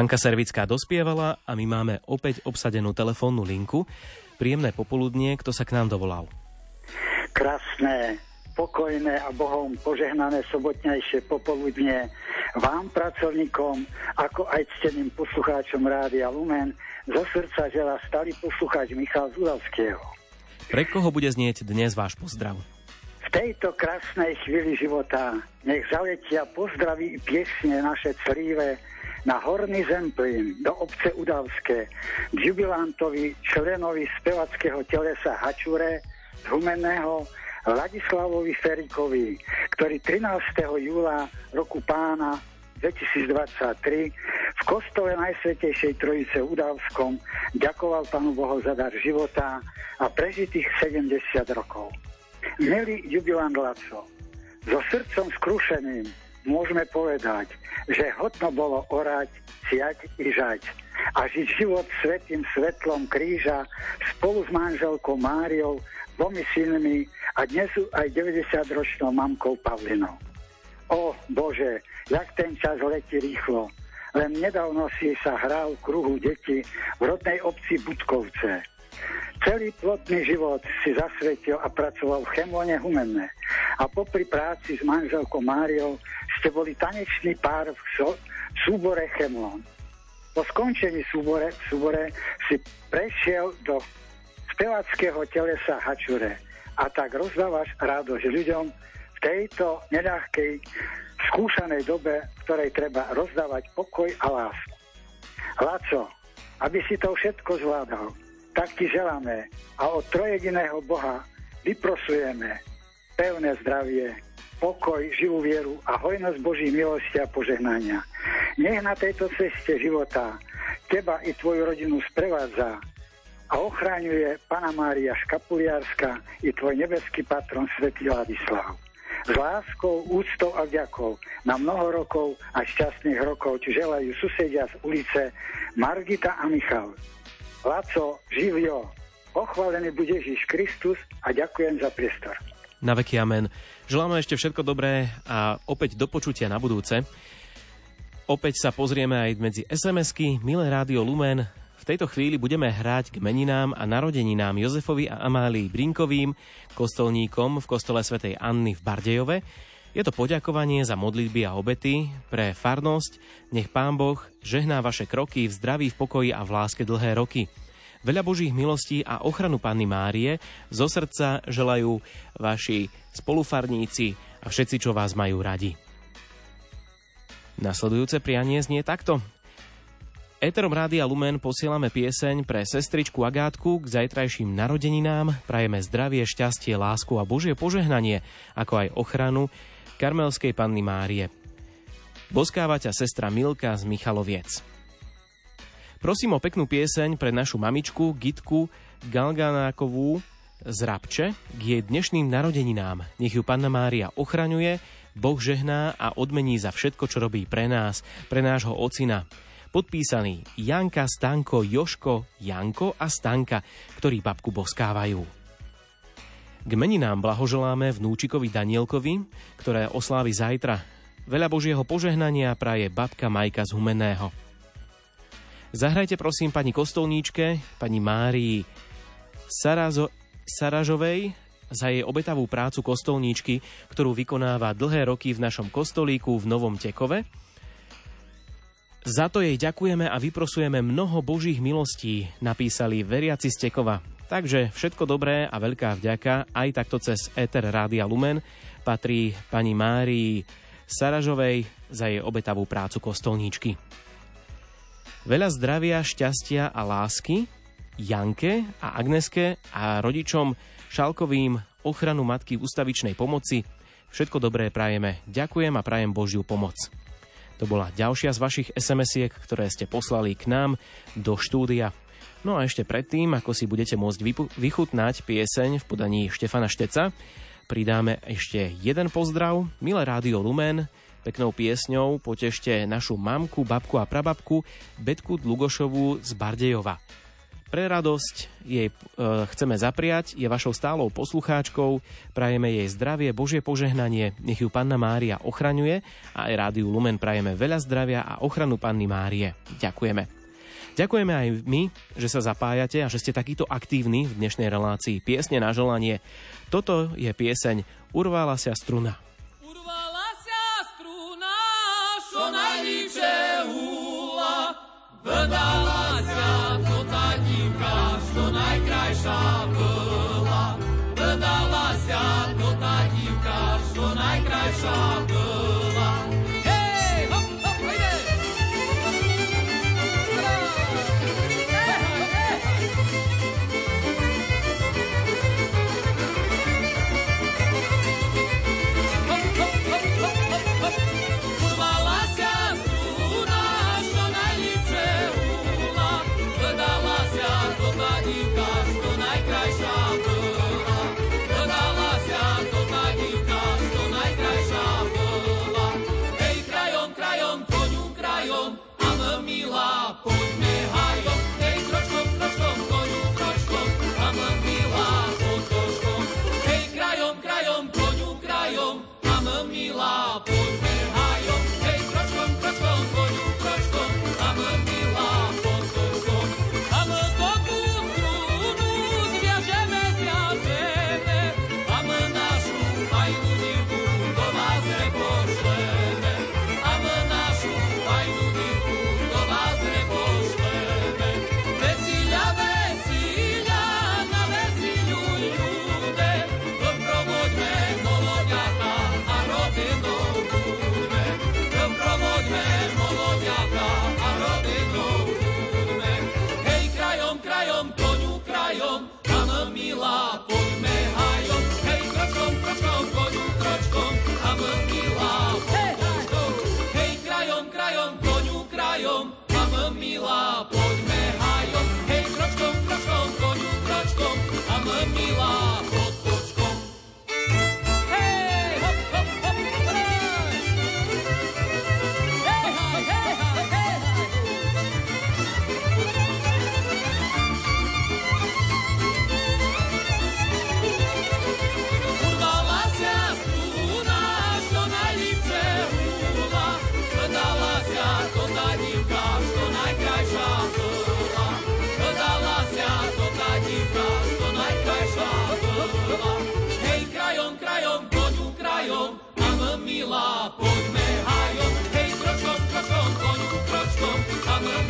[SPEAKER 1] Hanka Servická dospievala a my máme opäť obsadenú telefónnu linku. Príjemné popoludnie, kto sa k nám dovolal?
[SPEAKER 17] Krásne, pokojné a Bohom požehnané sobotnejšie popoludnie vám, pracovníkom, ako aj cteným poslucháčom Rádia Lumen, zo srdca želá starý poslucháč Michal Zulavského.
[SPEAKER 1] Pre koho bude znieť dnes váš pozdrav?
[SPEAKER 17] V tejto krásnej chvíli života nech zaletia pozdraví i piesne naše críve na Horný Zemplín do obce Udavské k jubilantovi členovi spevackého telesa Hačure z Humenného Ladislavovi Ferikovi, ktorý 13. júla roku pána 2023 v kostole Najsvetejšej Trojice Udavskom ďakoval Pánu Bohu za dar života a prežitých 70 rokov. Milý jubilant Laco, so srdcom skrušeným môžeme povedať, že hodno bolo orať, siať i žať a žiť život svetým svetlom kríža spolu s manželkou Máriou, dvomi synmi a dnes aj 90-ročnou mamkou Pavlinou. O Bože, jak ten čas letí rýchlo. Len nedávno si sa hral v kruhu deti v rodnej obci Budkovce. Celý plotný život si zasvetil a pracoval v Chemlone Humenné. A popri práci s manželkou Máriou ste boli tanečný pár v, súbore Chemlon. Po skončení súbore, súbore si prešiel do spevackého telesa Hačure a tak rozdávaš radosť ľuďom v tejto neľahkej skúšanej dobe, v ktorej treba rozdávať pokoj a lásku. Laco, aby si to všetko zvládal, tak ti želáme a od trojediného Boha vyprosujeme pevné zdravie, pokoj, živú vieru a hojnosť Boží milosti a požehnania. Nech na tejto ceste života teba i tvoju rodinu sprevádza a ochráňuje Pana Mária Škapuliárska i tvoj nebeský patron Svetý Ladislav. S láskou, úctou a vďakou na mnoho rokov a šťastných rokov ti želajú susedia z ulice Margita a Michal. Laco, živio, pochválený bude Ježiš Kristus a ďakujem za priestor.
[SPEAKER 1] Na veky amen. Želáme ešte všetko dobré a opäť do počutia na budúce. Opäť sa pozrieme aj medzi SMS-ky. Milé rádio Lumen, v tejto chvíli budeme hrať k meninám a narodeninám Jozefovi a Amálii Brinkovým, kostolníkom v kostole svätej Anny v Bardejove. Je to poďakovanie za modlitby a obety pre farnosť. Nech Pán Boh žehná vaše kroky v zdraví, v pokoji a v láske dlhé roky. Veľa Božích milostí a ochranu Panny Márie zo srdca želajú vaši spolufarníci a všetci, čo vás majú radi. Nasledujúce prianie znie takto. Eterom Rádia Lumen posielame pieseň pre sestričku Agátku k zajtrajším narodeninám. Prajeme zdravie, šťastie, lásku a Božie požehnanie, ako aj ochranu Karmelskej panny Márie. Boskáva ťa sestra Milka z Michaloviec. Prosím o peknú pieseň pre našu mamičku Gitku Galganákovú z Rabče k jej dnešným narodeninám. Nech ju Panna Mária ochraňuje, Boh žehná a odmení za všetko, čo robí pre nás, pre nášho ocina. Podpísaný Janka, Stanko, Joško, Janko a Stanka, ktorí babku boskávajú. K meninám blahoželáme vnúčikovi Danielkovi, ktoré oslávi zajtra. Veľa Božieho požehnania praje babka Majka z Humeného. Zahrajte prosím pani Kostolníčke, pani Márii Sarazo, Saražovej za jej obetavú prácu kostolníčky, ktorú vykonáva dlhé roky v našom kostolíku v Novom Tekove. Za to jej ďakujeme a vyprosujeme mnoho božích milostí, napísali veriaci z Tekova. Takže všetko dobré a veľká vďaka aj takto cez Ether Rádia Lumen patrí pani Márii Saražovej za jej obetavú prácu kostolníčky. Veľa zdravia, šťastia a lásky Janke a Agneske a rodičom Šalkovým ochranu matky v ústavičnej pomoci. Všetko dobré prajeme. Ďakujem a prajem Božiu pomoc. To bola ďalšia z vašich SMS-iek, ktoré ste poslali k nám do štúdia. No a ešte predtým, ako si budete môcť vychutnať pieseň v podaní Štefana Šteca, pridáme ešte jeden pozdrav. Milé Rádio Lumen, peknou piesňou potešte našu mamku, babku a prababku Betku Dlugošovú z Bardejova. pre radosť jej e, chceme zapriať, je vašou stálou poslucháčkou, prajeme jej zdravie, Božie požehnanie, nech ju Panna Mária ochraňuje a aj Rádiu Lumen prajeme veľa zdravia a ochranu Panny Márie. Ďakujeme. Ďakujeme aj my, že sa zapájate a že ste takýto aktívni v dnešnej relácii Piesne na želanie. Toto je pieseň Urvala sa struna.
[SPEAKER 18] 河道。Milá, poďme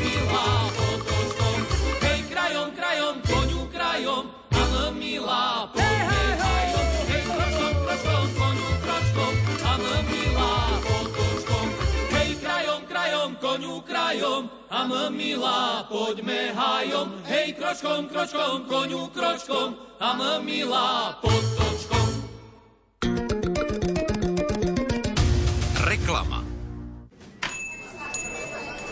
[SPEAKER 18] milá, potočkom. Hej, krajom, krajom, koňu krajom, a milá, poďme hajom. Hej, kročkom, kročkom, koňu kročkom, a milá, potočkom. Hej, krajom, krajom, koňu krajom, a milá, poďme hajom. Hej, kročkom, kročkom, koňu kročkom, a milá, potočkom.
[SPEAKER 19] Reklama.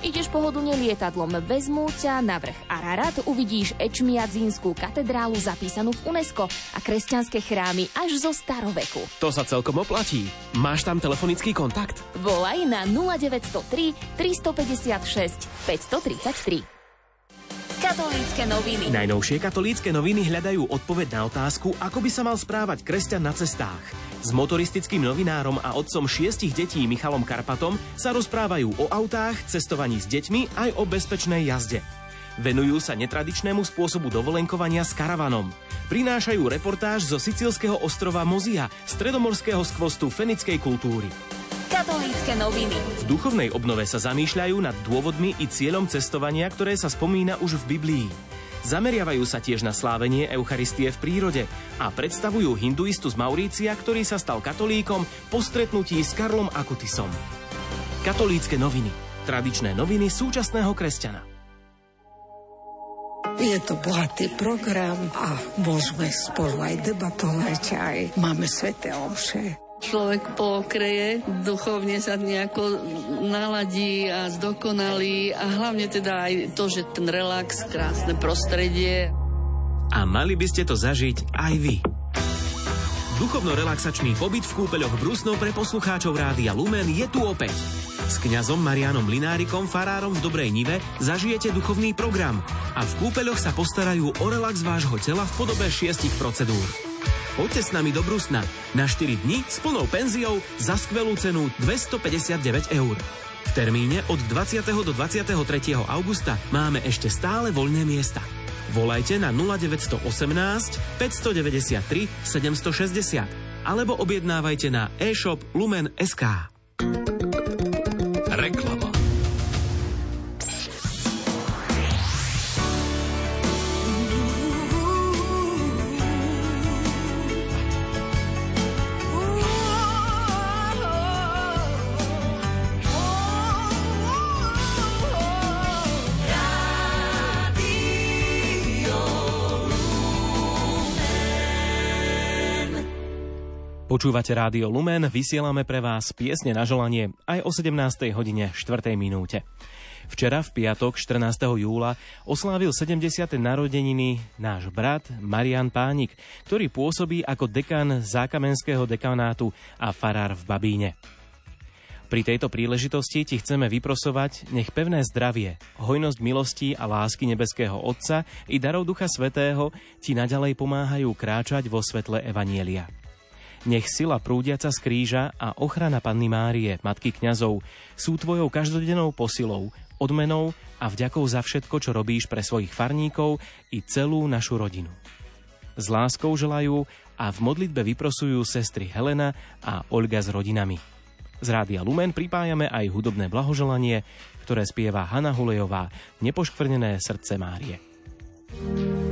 [SPEAKER 14] Ideš pohodlne lietadlom, vezmú ťa na vrch Ararat, uvidíš Ečmiadzínskú katedrálu zapísanú v UNESCO a kresťanské chrámy až zo staroveku.
[SPEAKER 1] To sa celkom oplatí. Máš tam telefonický kontakt?
[SPEAKER 14] Volaj na 0903 356 533. Katolícke noviny.
[SPEAKER 1] Najnovšie katolícke noviny hľadajú odpoveď na otázku, ako by sa mal správať kresťan na cestách. S motoristickým novinárom a otcom šiestich detí Michalom Karpatom sa rozprávajú o autách, cestovaní s deťmi aj o bezpečnej jazde. Venujú sa netradičnému spôsobu dovolenkovania s karavanom. Prinášajú reportáž zo sicilského ostrova Mozia, stredomorského skvostu fenickej kultúry.
[SPEAKER 14] Katolícke noviny.
[SPEAKER 1] V duchovnej obnove sa zamýšľajú nad dôvodmi i cieľom cestovania, ktoré sa spomína už v Biblii. Zameriavajú sa tiež na slávenie Eucharistie v prírode a predstavujú hinduistu z Maurícia, ktorý sa stal katolíkom po stretnutí s Karlom Akutisom. Katolícke noviny.
[SPEAKER 19] Tradičné noviny súčasného kresťana.
[SPEAKER 20] Je to bohatý program a môžeme spolu aj debatovať, aj máme sveté omše.
[SPEAKER 21] Človek pokreje, duchovne sa nejako naladí a zdokonalí a hlavne teda aj to, že ten relax, krásne prostredie.
[SPEAKER 19] A mali by ste to zažiť aj vy. Duchovno-relaxačný pobyt v kúpeľoch Brusnov pre poslucháčov Rádia Lumen je tu opäť. S kňazom Marianom Linárikom, farárom v Dobrej Nive, zažijete duchovný program a v kúpeľoch sa postarajú o relax vášho tela v podobe šiestich procedúr. Poďte s nami do Brusna na 4 dní s plnou penziou za skvelú cenu 259 eur. V termíne od 20. do 23. augusta máme ešte stále voľné miesta. Volajte na 0918 593 760 alebo objednávajte na e-shop Lumen.sk.
[SPEAKER 1] Počúvate Rádio Lumen, vysielame pre vás piesne na želanie aj o 17. hodine 4. minúte. Včera v piatok 14. júla oslávil 70. narodeniny náš brat Marian Pánik, ktorý pôsobí ako dekan zákamenského dekanátu a farár v Babíne. Pri tejto príležitosti ti chceme vyprosovať, nech pevné zdravie, hojnosť milostí a lásky nebeského Otca i darov Ducha Svetého ti naďalej pomáhajú kráčať vo svetle Evanielia. Nech sila prúdiaca z kríža a ochrana Panny Márie, Matky kňazov, sú tvojou každodennou posilou, odmenou a vďakou za všetko, čo robíš pre svojich farníkov i celú našu rodinu. S láskou želajú a v modlitbe vyprosujú sestry Helena a Olga s rodinami. Z Rádia Lumen pripájame aj hudobné blahoželanie, ktoré spieva Hanna Hulejová, Nepoškvrnené srdce Márie. thank you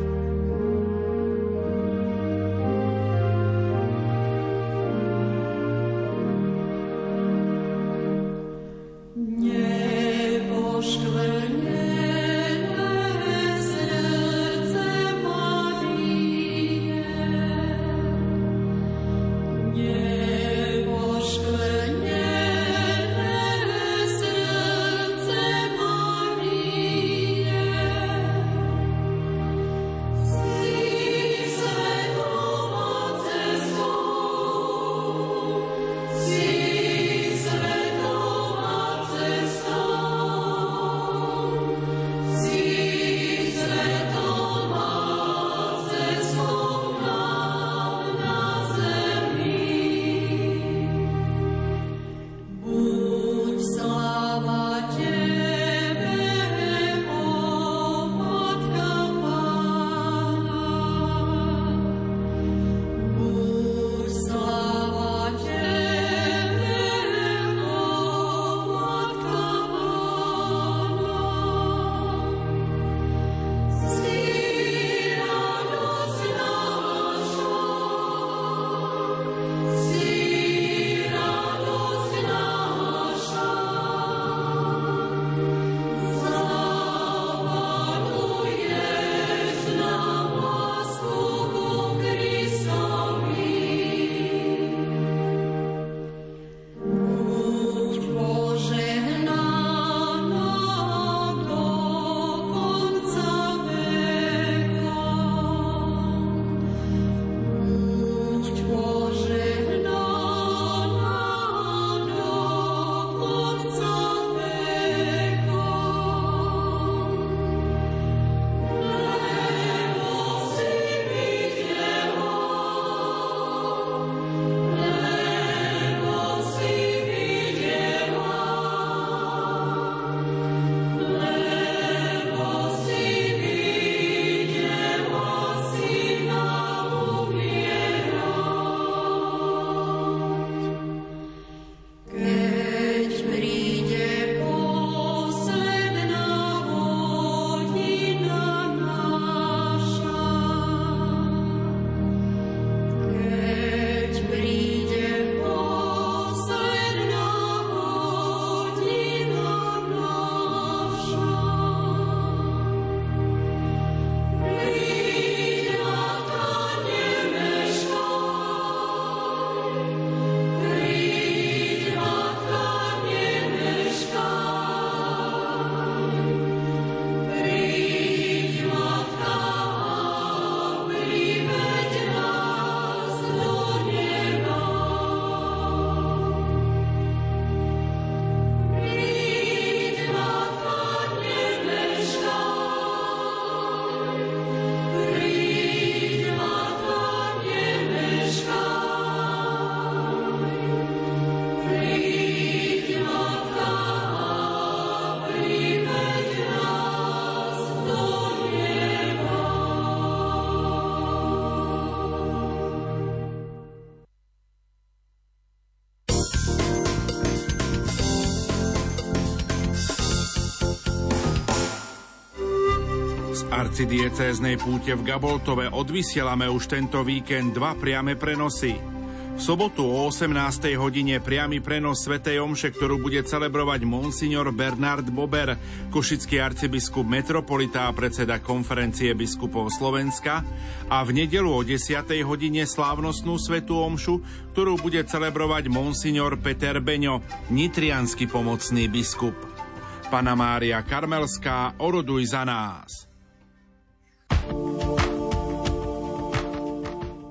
[SPEAKER 12] arcidiecéznej púte v Gaboltove odvysielame už tento víkend dva priame prenosy. V sobotu o 18. hodine priamy prenos Svetej Omše, ktorú bude celebrovať monsignor Bernard Bober, košický arcibiskup metropolita a predseda konferencie biskupov Slovenska a v nedelu o 10. hodine slávnostnú Svetú Omšu, ktorú bude celebrovať monsignor Peter Beňo, nitrianský pomocný biskup. Pana Mária Karmelská, oroduj za nás.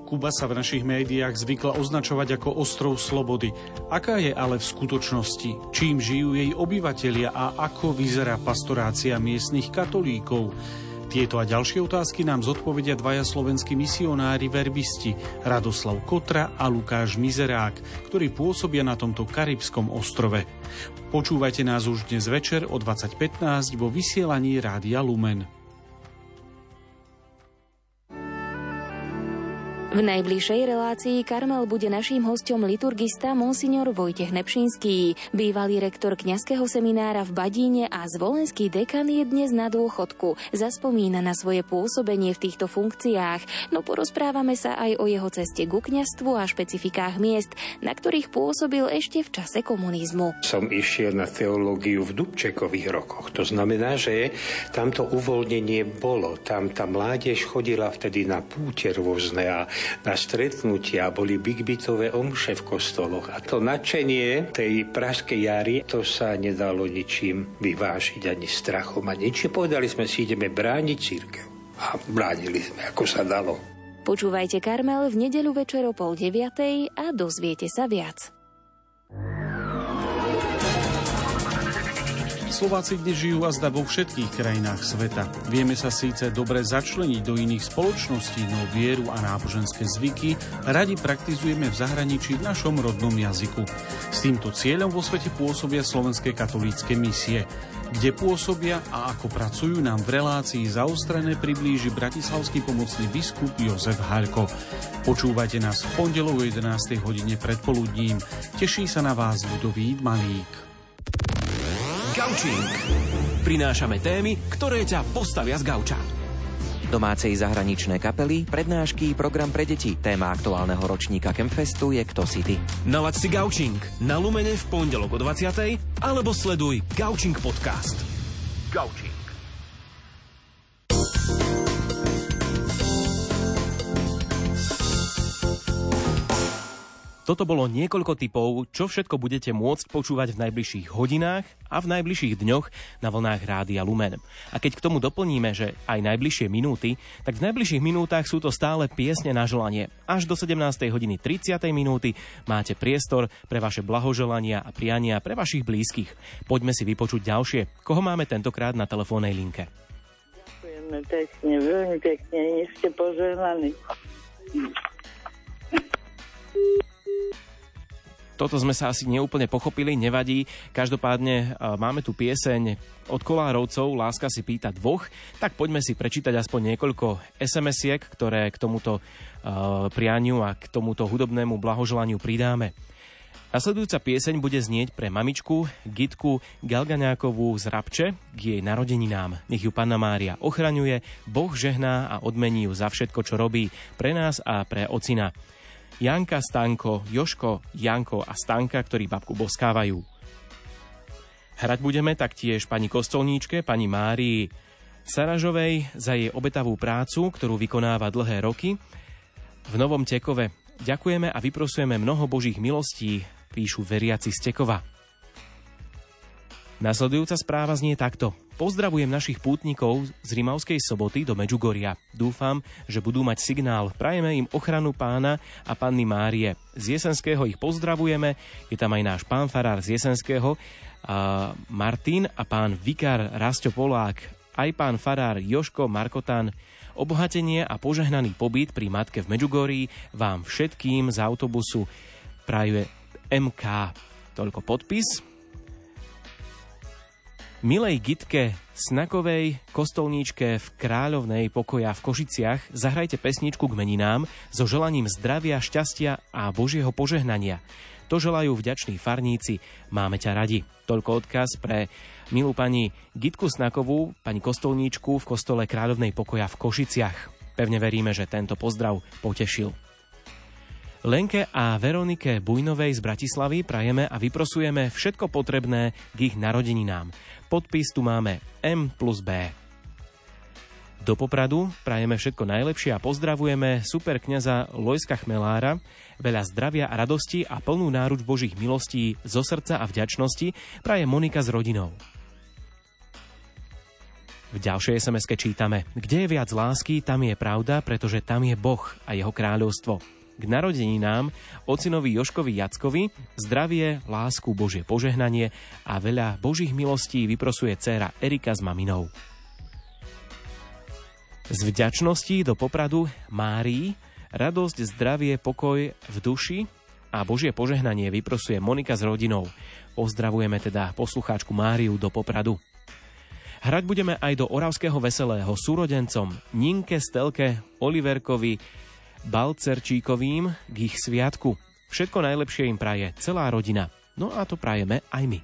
[SPEAKER 13] Kuba sa v našich médiách zvykla označovať ako ostrov slobody. Aká je ale v skutočnosti? Čím žijú jej obyvatelia a ako vyzerá pastorácia miestnych katolíkov? Tieto a ďalšie otázky nám zodpovedia dvaja slovenskí misionári verbisti Radoslav Kotra a Lukáš Mizerák, ktorí pôsobia na tomto karibskom ostrove. Počúvajte nás už dnes večer o 20.15 vo vysielaní Rádia Lumen.
[SPEAKER 14] V najbližšej relácii Karmel bude naším hostom liturgista monsignor Vojtech Nepšinský. Bývalý rektor kňazského seminára v Badíne a zvolenský dekan je dnes na dôchodku. Zaspomína na svoje pôsobenie v týchto funkciách, no porozprávame sa aj o jeho ceste ku kňastvu a špecifikách miest, na ktorých pôsobil ešte v čase komunizmu.
[SPEAKER 15] Som išiel na teológiu v Dubčekových rokoch. To znamená, že tamto uvoľnenie bolo. Tam tá mládež chodila vtedy na púte rôzne a na stretnutia, boli bigbitové omše v kostoloch. A to nadšenie tej pražskej jary, to sa nedalo ničím vyvážiť, ani strachom, ani ničím. Povedali sme si, ideme brániť církev. A bránili sme, ako sa dalo.
[SPEAKER 14] Počúvajte Karmel v nedeľu večer o pol deviatej a dozviete sa viac.
[SPEAKER 13] Slováci dnes žijú a zda vo všetkých krajinách sveta. Vieme sa síce dobre začleniť do iných spoločností, no vieru a náboženské zvyky radi praktizujeme v zahraničí v našom rodnom jazyku. S týmto cieľom vo svete pôsobia slovenské katolícke misie. Kde pôsobia a ako pracujú nám v relácii zaostrené priblíži bratislavský pomocný biskup Jozef Halko. Počúvajte nás v pondelok o 11. hodine predpoludním. Teší sa na vás Ludovít Malík.
[SPEAKER 19] Gaučing. Prinášame témy, ktoré ťa postavia z gauča.
[SPEAKER 22] Domácej zahraničné kapely, prednášky, program pre deti. Téma aktuálneho ročníka Campfestu je Kto si ty.
[SPEAKER 19] Nalaď si Gaučing na Lumene v pondelok o 20. alebo sleduj Gaučing podcast. Gaučing. Toto bolo niekoľko typov, čo všetko budete môcť počúvať v najbližších hodinách a v najbližších dňoch na vlnách Rádia Lumen. A keď k tomu doplníme, že aj najbližšie minúty, tak v najbližších minútach sú to stále piesne na želanie. Až do 17. hodiny 30. minúty máte priestor pre vaše blahoželania a priania pre vašich blízkych. Poďme si vypočuť ďalšie. Koho máme tentokrát na telefónnej linke?
[SPEAKER 23] Ďakujeme pekne, veľmi pekne, ste požehnaní.
[SPEAKER 1] Toto sme sa asi neúplne pochopili, nevadí. Každopádne e, máme tu pieseň od Kolárovcov Láska si pýta dvoch, tak poďme si prečítať aspoň niekoľko SMS-iek, ktoré k tomuto uh, prianiu a k tomuto hudobnému blahoželaniu pridáme. Nasledujúca pieseň bude znieť pre mamičku Gitku Galgaňákovú z Rabče k jej narodeninám. Nech ju Panna Mária ochraňuje, Boh žehná a odmení ju za všetko, čo robí pre nás a pre ocina. Janka, Stanko, Joško, Janko a Stanka, ktorí babku boskávajú. Hrať budeme taktiež pani Kostolníčke, pani Márii Saražovej za jej obetavú prácu, ktorú vykonáva dlhé roky. V Novom Tekove ďakujeme a vyprosujeme mnoho božích milostí, píšu veriaci z Tekova. Nasledujúca správa znie takto. Pozdravujem našich pútnikov z Rimavskej soboty do Medžugoria. Dúfam, že budú mať signál. Prajeme im ochranu pána a panny Márie. Z Jesenského ich pozdravujeme. Je tam aj náš pán farár z Jesenského, a Martin a pán vikár Rasto Polák. Aj pán farár Joško Markotan. Obohatenie a požehnaný pobyt pri matke v Medžugorí vám všetkým z autobusu prajuje MK. Toľko podpis. Milej Gitke Snakovej kostolníčke v Kráľovnej pokoja v Košiciach zahrajte pesničku k meninám so želaním zdravia, šťastia a Božieho požehnania. To želajú vďační farníci, máme ťa radi. Toľko odkaz pre milú pani Gitku Snakovú, pani kostolníčku v kostole Kráľovnej pokoja v Košiciach. Pevne veríme, že tento pozdrav potešil. Lenke a Veronike Bujnovej z Bratislavy prajeme a vyprosujeme všetko potrebné k ich narodeninám. Podpis tu máme M plus B. Do Popradu prajeme všetko najlepšie a pozdravujeme super kniaza Lojska Chmelára, veľa zdravia a radosti a plnú náruč Božích milostí zo srdca a vďačnosti praje Monika s rodinou. V ďalšej sms čítame, kde je viac lásky, tam je pravda, pretože tam je Boh a jeho kráľovstvo k narodeninám ocinovi Joškovi Jackovi zdravie, lásku, Božie požehnanie a veľa Božích milostí vyprosuje dcéra Erika s maminou. Z vďačnosti do popradu Márii radosť, zdravie, pokoj v duši a Božie požehnanie vyprosuje Monika s rodinou. Pozdravujeme teda poslucháčku Máriu do Popradu. Hrať budeme aj do Oravského veselého súrodencom Ninke, Stelke, Oliverkovi, Balcerčíkovým k ich sviatku. Všetko najlepšie im praje celá rodina. No a to prajeme aj my.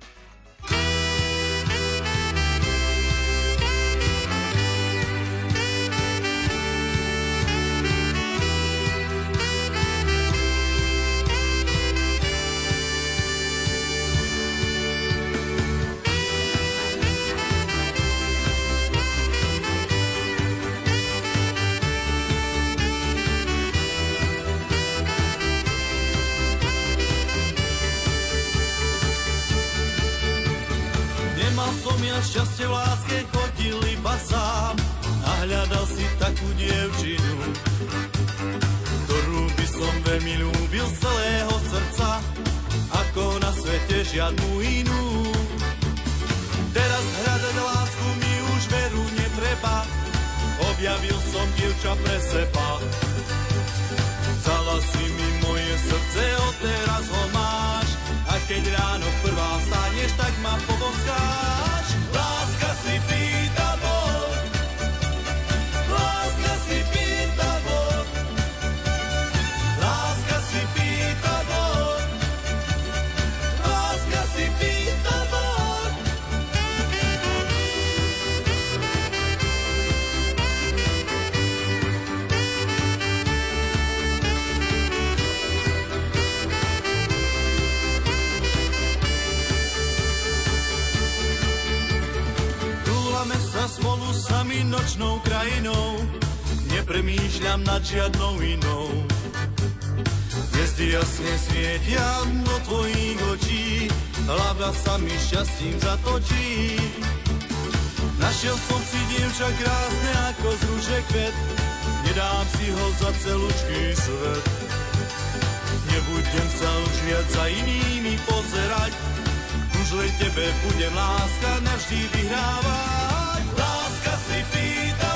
[SPEAKER 24] Svete žiadnu inú. Teraz hľadať lásku mi už veru netreba, objavil som dievča pre seba. Vzala si mi moje srdce, odteraz ho máš, a keď ráno prvá staneš, tak ma poboskáš. Krajinou, nepremýšľam nad žiadnou inou. Hviezdy jasne svietia do tvojich očí, hlava sa mi šťastím zatočí. Našiel som si dievča krásne ako z rúže kvet, nedám si ho za celúčký svet. Nebudem sa už viac za inými pozerať, už len tebe budem láska navždy vyhrávať. Láska si pýta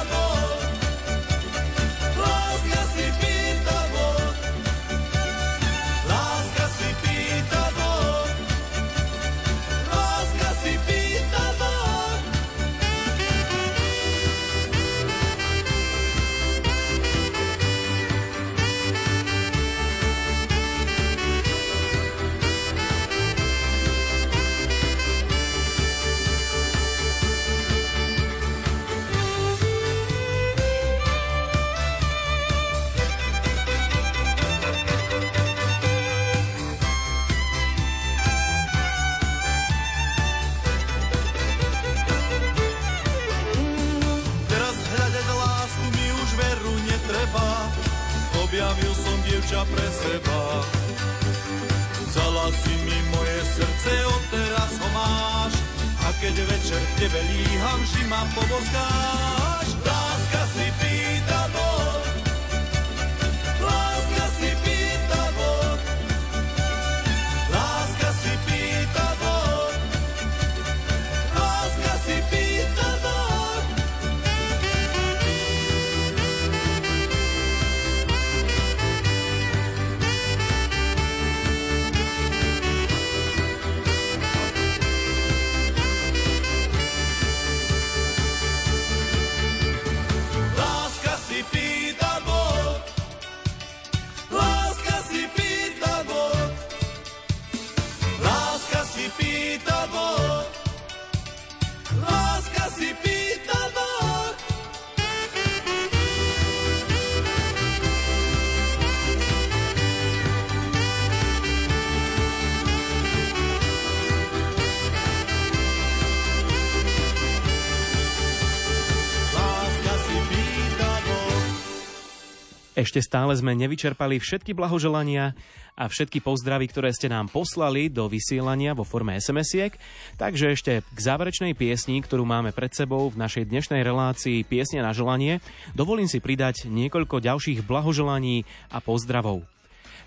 [SPEAKER 1] Ešte stále sme nevyčerpali všetky blahoželania a všetky pozdravy, ktoré ste nám poslali do vysielania vo forme SMS-iek. Takže ešte k záverečnej piesni, ktorú máme pred sebou v našej dnešnej relácii Piesne na želanie, dovolím si pridať niekoľko ďalších blahoželaní a pozdravov.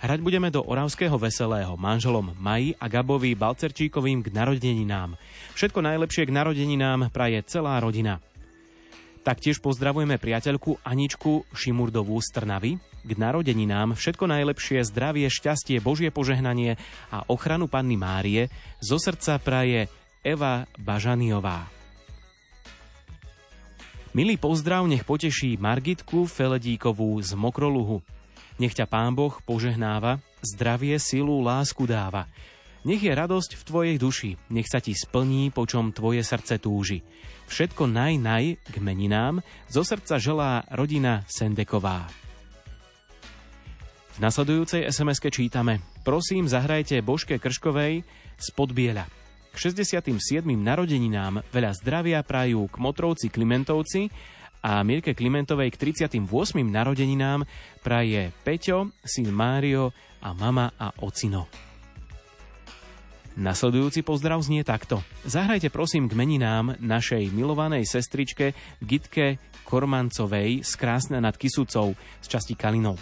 [SPEAKER 1] Hrať budeme do Oravského veselého manželom Maji a Gabovi Balcerčíkovým k narodeninám. Všetko najlepšie k narodeninám praje celá rodina. Taktiež pozdravujeme priateľku Aničku Šimurdovú z Trnavy. K narodeninám všetko najlepšie, zdravie, šťastie, Božie požehnanie a ochranu Panny Márie zo srdca praje Eva Bažaniová. Milý pozdrav nech poteší Margitku Feledíkovú z Mokroluhu. Nech ťa Pán Boh požehnáva, zdravie, silu, lásku dáva. Nech je radosť v tvojej duši, nech sa ti splní, po čom tvoje srdce túži. Všetko naj naj k meninám zo srdca želá rodina Sendeková. V nasledujúcej sms čítame Prosím, zahrajte Božke Krškovej z Podbiela. K 67. narodeninám veľa zdravia prajú k Motrovci Klimentovci a Mirke Klimentovej k 38. narodeninám praje Peťo, syn Mário a mama a ocino. Nasledujúci pozdrav znie takto. Zahrajte prosím k meninám našej milovanej sestričke Gitke Kormancovej z Krásne nad Kisucou z časti Kalinov.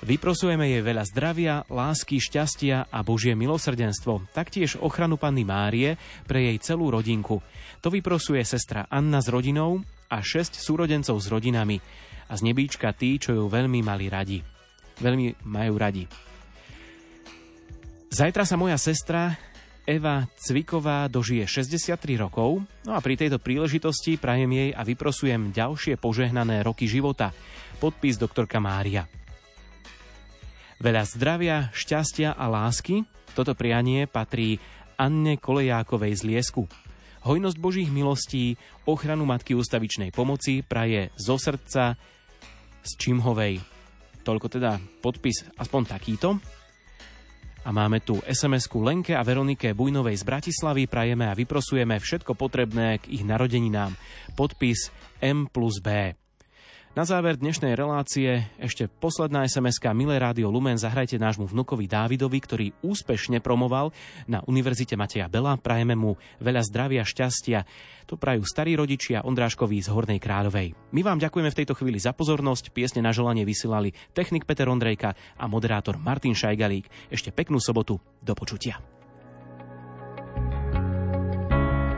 [SPEAKER 1] Vyprosujeme jej veľa zdravia, lásky, šťastia a Božie milosrdenstvo, taktiež ochranu Panny Márie pre jej celú rodinku. To vyprosuje sestra Anna s rodinou a šesť súrodencov s rodinami a z nebíčka tí, čo ju veľmi mali radi. Veľmi majú radi. Zajtra sa moja sestra Eva Cviková dožije 63 rokov, no a pri tejto príležitosti prajem jej a vyprosujem ďalšie požehnané roky života. Podpis doktorka Mária. Veľa zdravia, šťastia a lásky, toto prianie patrí Anne Kolejákovej z Liesku. Hojnosť Božích milostí, ochranu Matky ústavičnej pomoci praje zo srdca z Čimhovej. Toľko teda podpis aspoň takýto. A máme tu SMS-ku Lenke a Veronike Bujnovej z Bratislavy. Prajeme a vyprosujeme všetko potrebné k ich narodeninám. Podpis M plus B. Na záver dnešnej relácie ešte posledná sms Milé rádio Lumen, zahrajte nášmu vnukovi Dávidovi, ktorý úspešne promoval na Univerzite Mateja Bela. Prajeme mu veľa zdravia, šťastia. To prajú starí rodičia Ondráškovi z Hornej Kráľovej. My vám ďakujeme v tejto chvíli za pozornosť. Piesne na želanie vysielali technik Peter Ondrejka a moderátor Martin Šajgalík. Ešte peknú sobotu. Do počutia.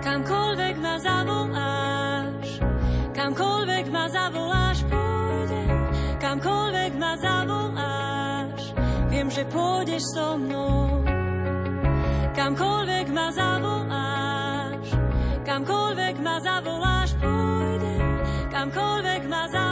[SPEAKER 25] Ma že pôjdeš so mnou. Kamkoľvek ma zavoláš, kamkoľvek ma zavoláš, pôjdem, kamkoľvek ma zavoláš.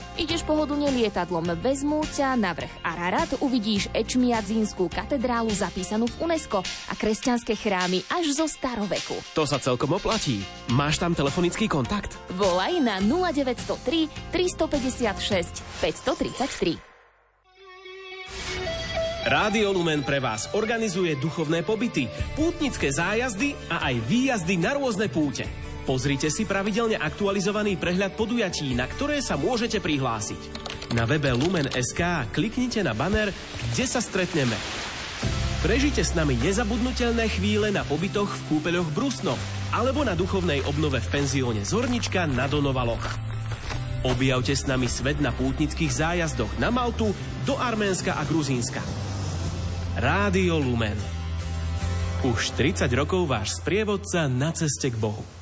[SPEAKER 14] Ideš pohodlne lietadlom, vezmú ťa na vrch Ararat, uvidíš Ečmiadzínskú katedrálu zapísanú v UNESCO a kresťanské chrámy až zo staroveku.
[SPEAKER 26] To sa celkom oplatí. Máš tam telefonický kontakt?
[SPEAKER 14] Volaj na 0903 356 533.
[SPEAKER 1] Rádio Lumen pre vás organizuje duchovné pobyty, pútnické zájazdy a aj výjazdy na rôzne púte. Pozrite si pravidelne aktualizovaný prehľad podujatí, na ktoré sa môžete prihlásiť. Na webe Lumen.sk kliknite na banner, kde sa stretneme. Prežite s nami nezabudnutelné chvíle na pobytoch v kúpeľoch Brusno alebo na duchovnej obnove v penzióne Zornička na Donovaloch. Objavte s nami svet na pútnických zájazdoch na Maltu, do Arménska a Gruzínska. Rádio Lumen. Už 30 rokov váš sprievodca na ceste k Bohu.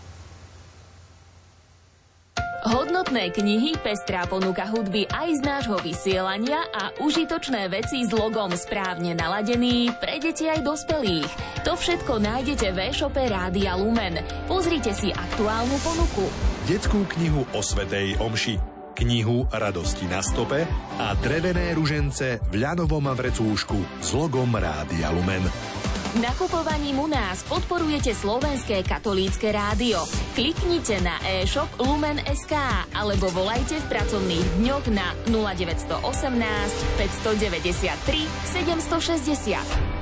[SPEAKER 14] Hodnotné knihy, pestrá ponuka hudby aj z nášho vysielania a užitočné veci s logom správne naladený pre deti aj dospelých. To všetko nájdete v e-shope Rádia Lumen. Pozrite si aktuálnu ponuku.
[SPEAKER 27] Detskú knihu o Svetej Omši, knihu Radosti na stope a drevené ružence v ľanovom vrecúšku s logom Rádia Lumen.
[SPEAKER 14] Nakupovaním u nás podporujete slovenské katolícke rádio. Kliknite na e-shop Lumen.sk alebo volajte v pracovných dňoch na 0918 593 760.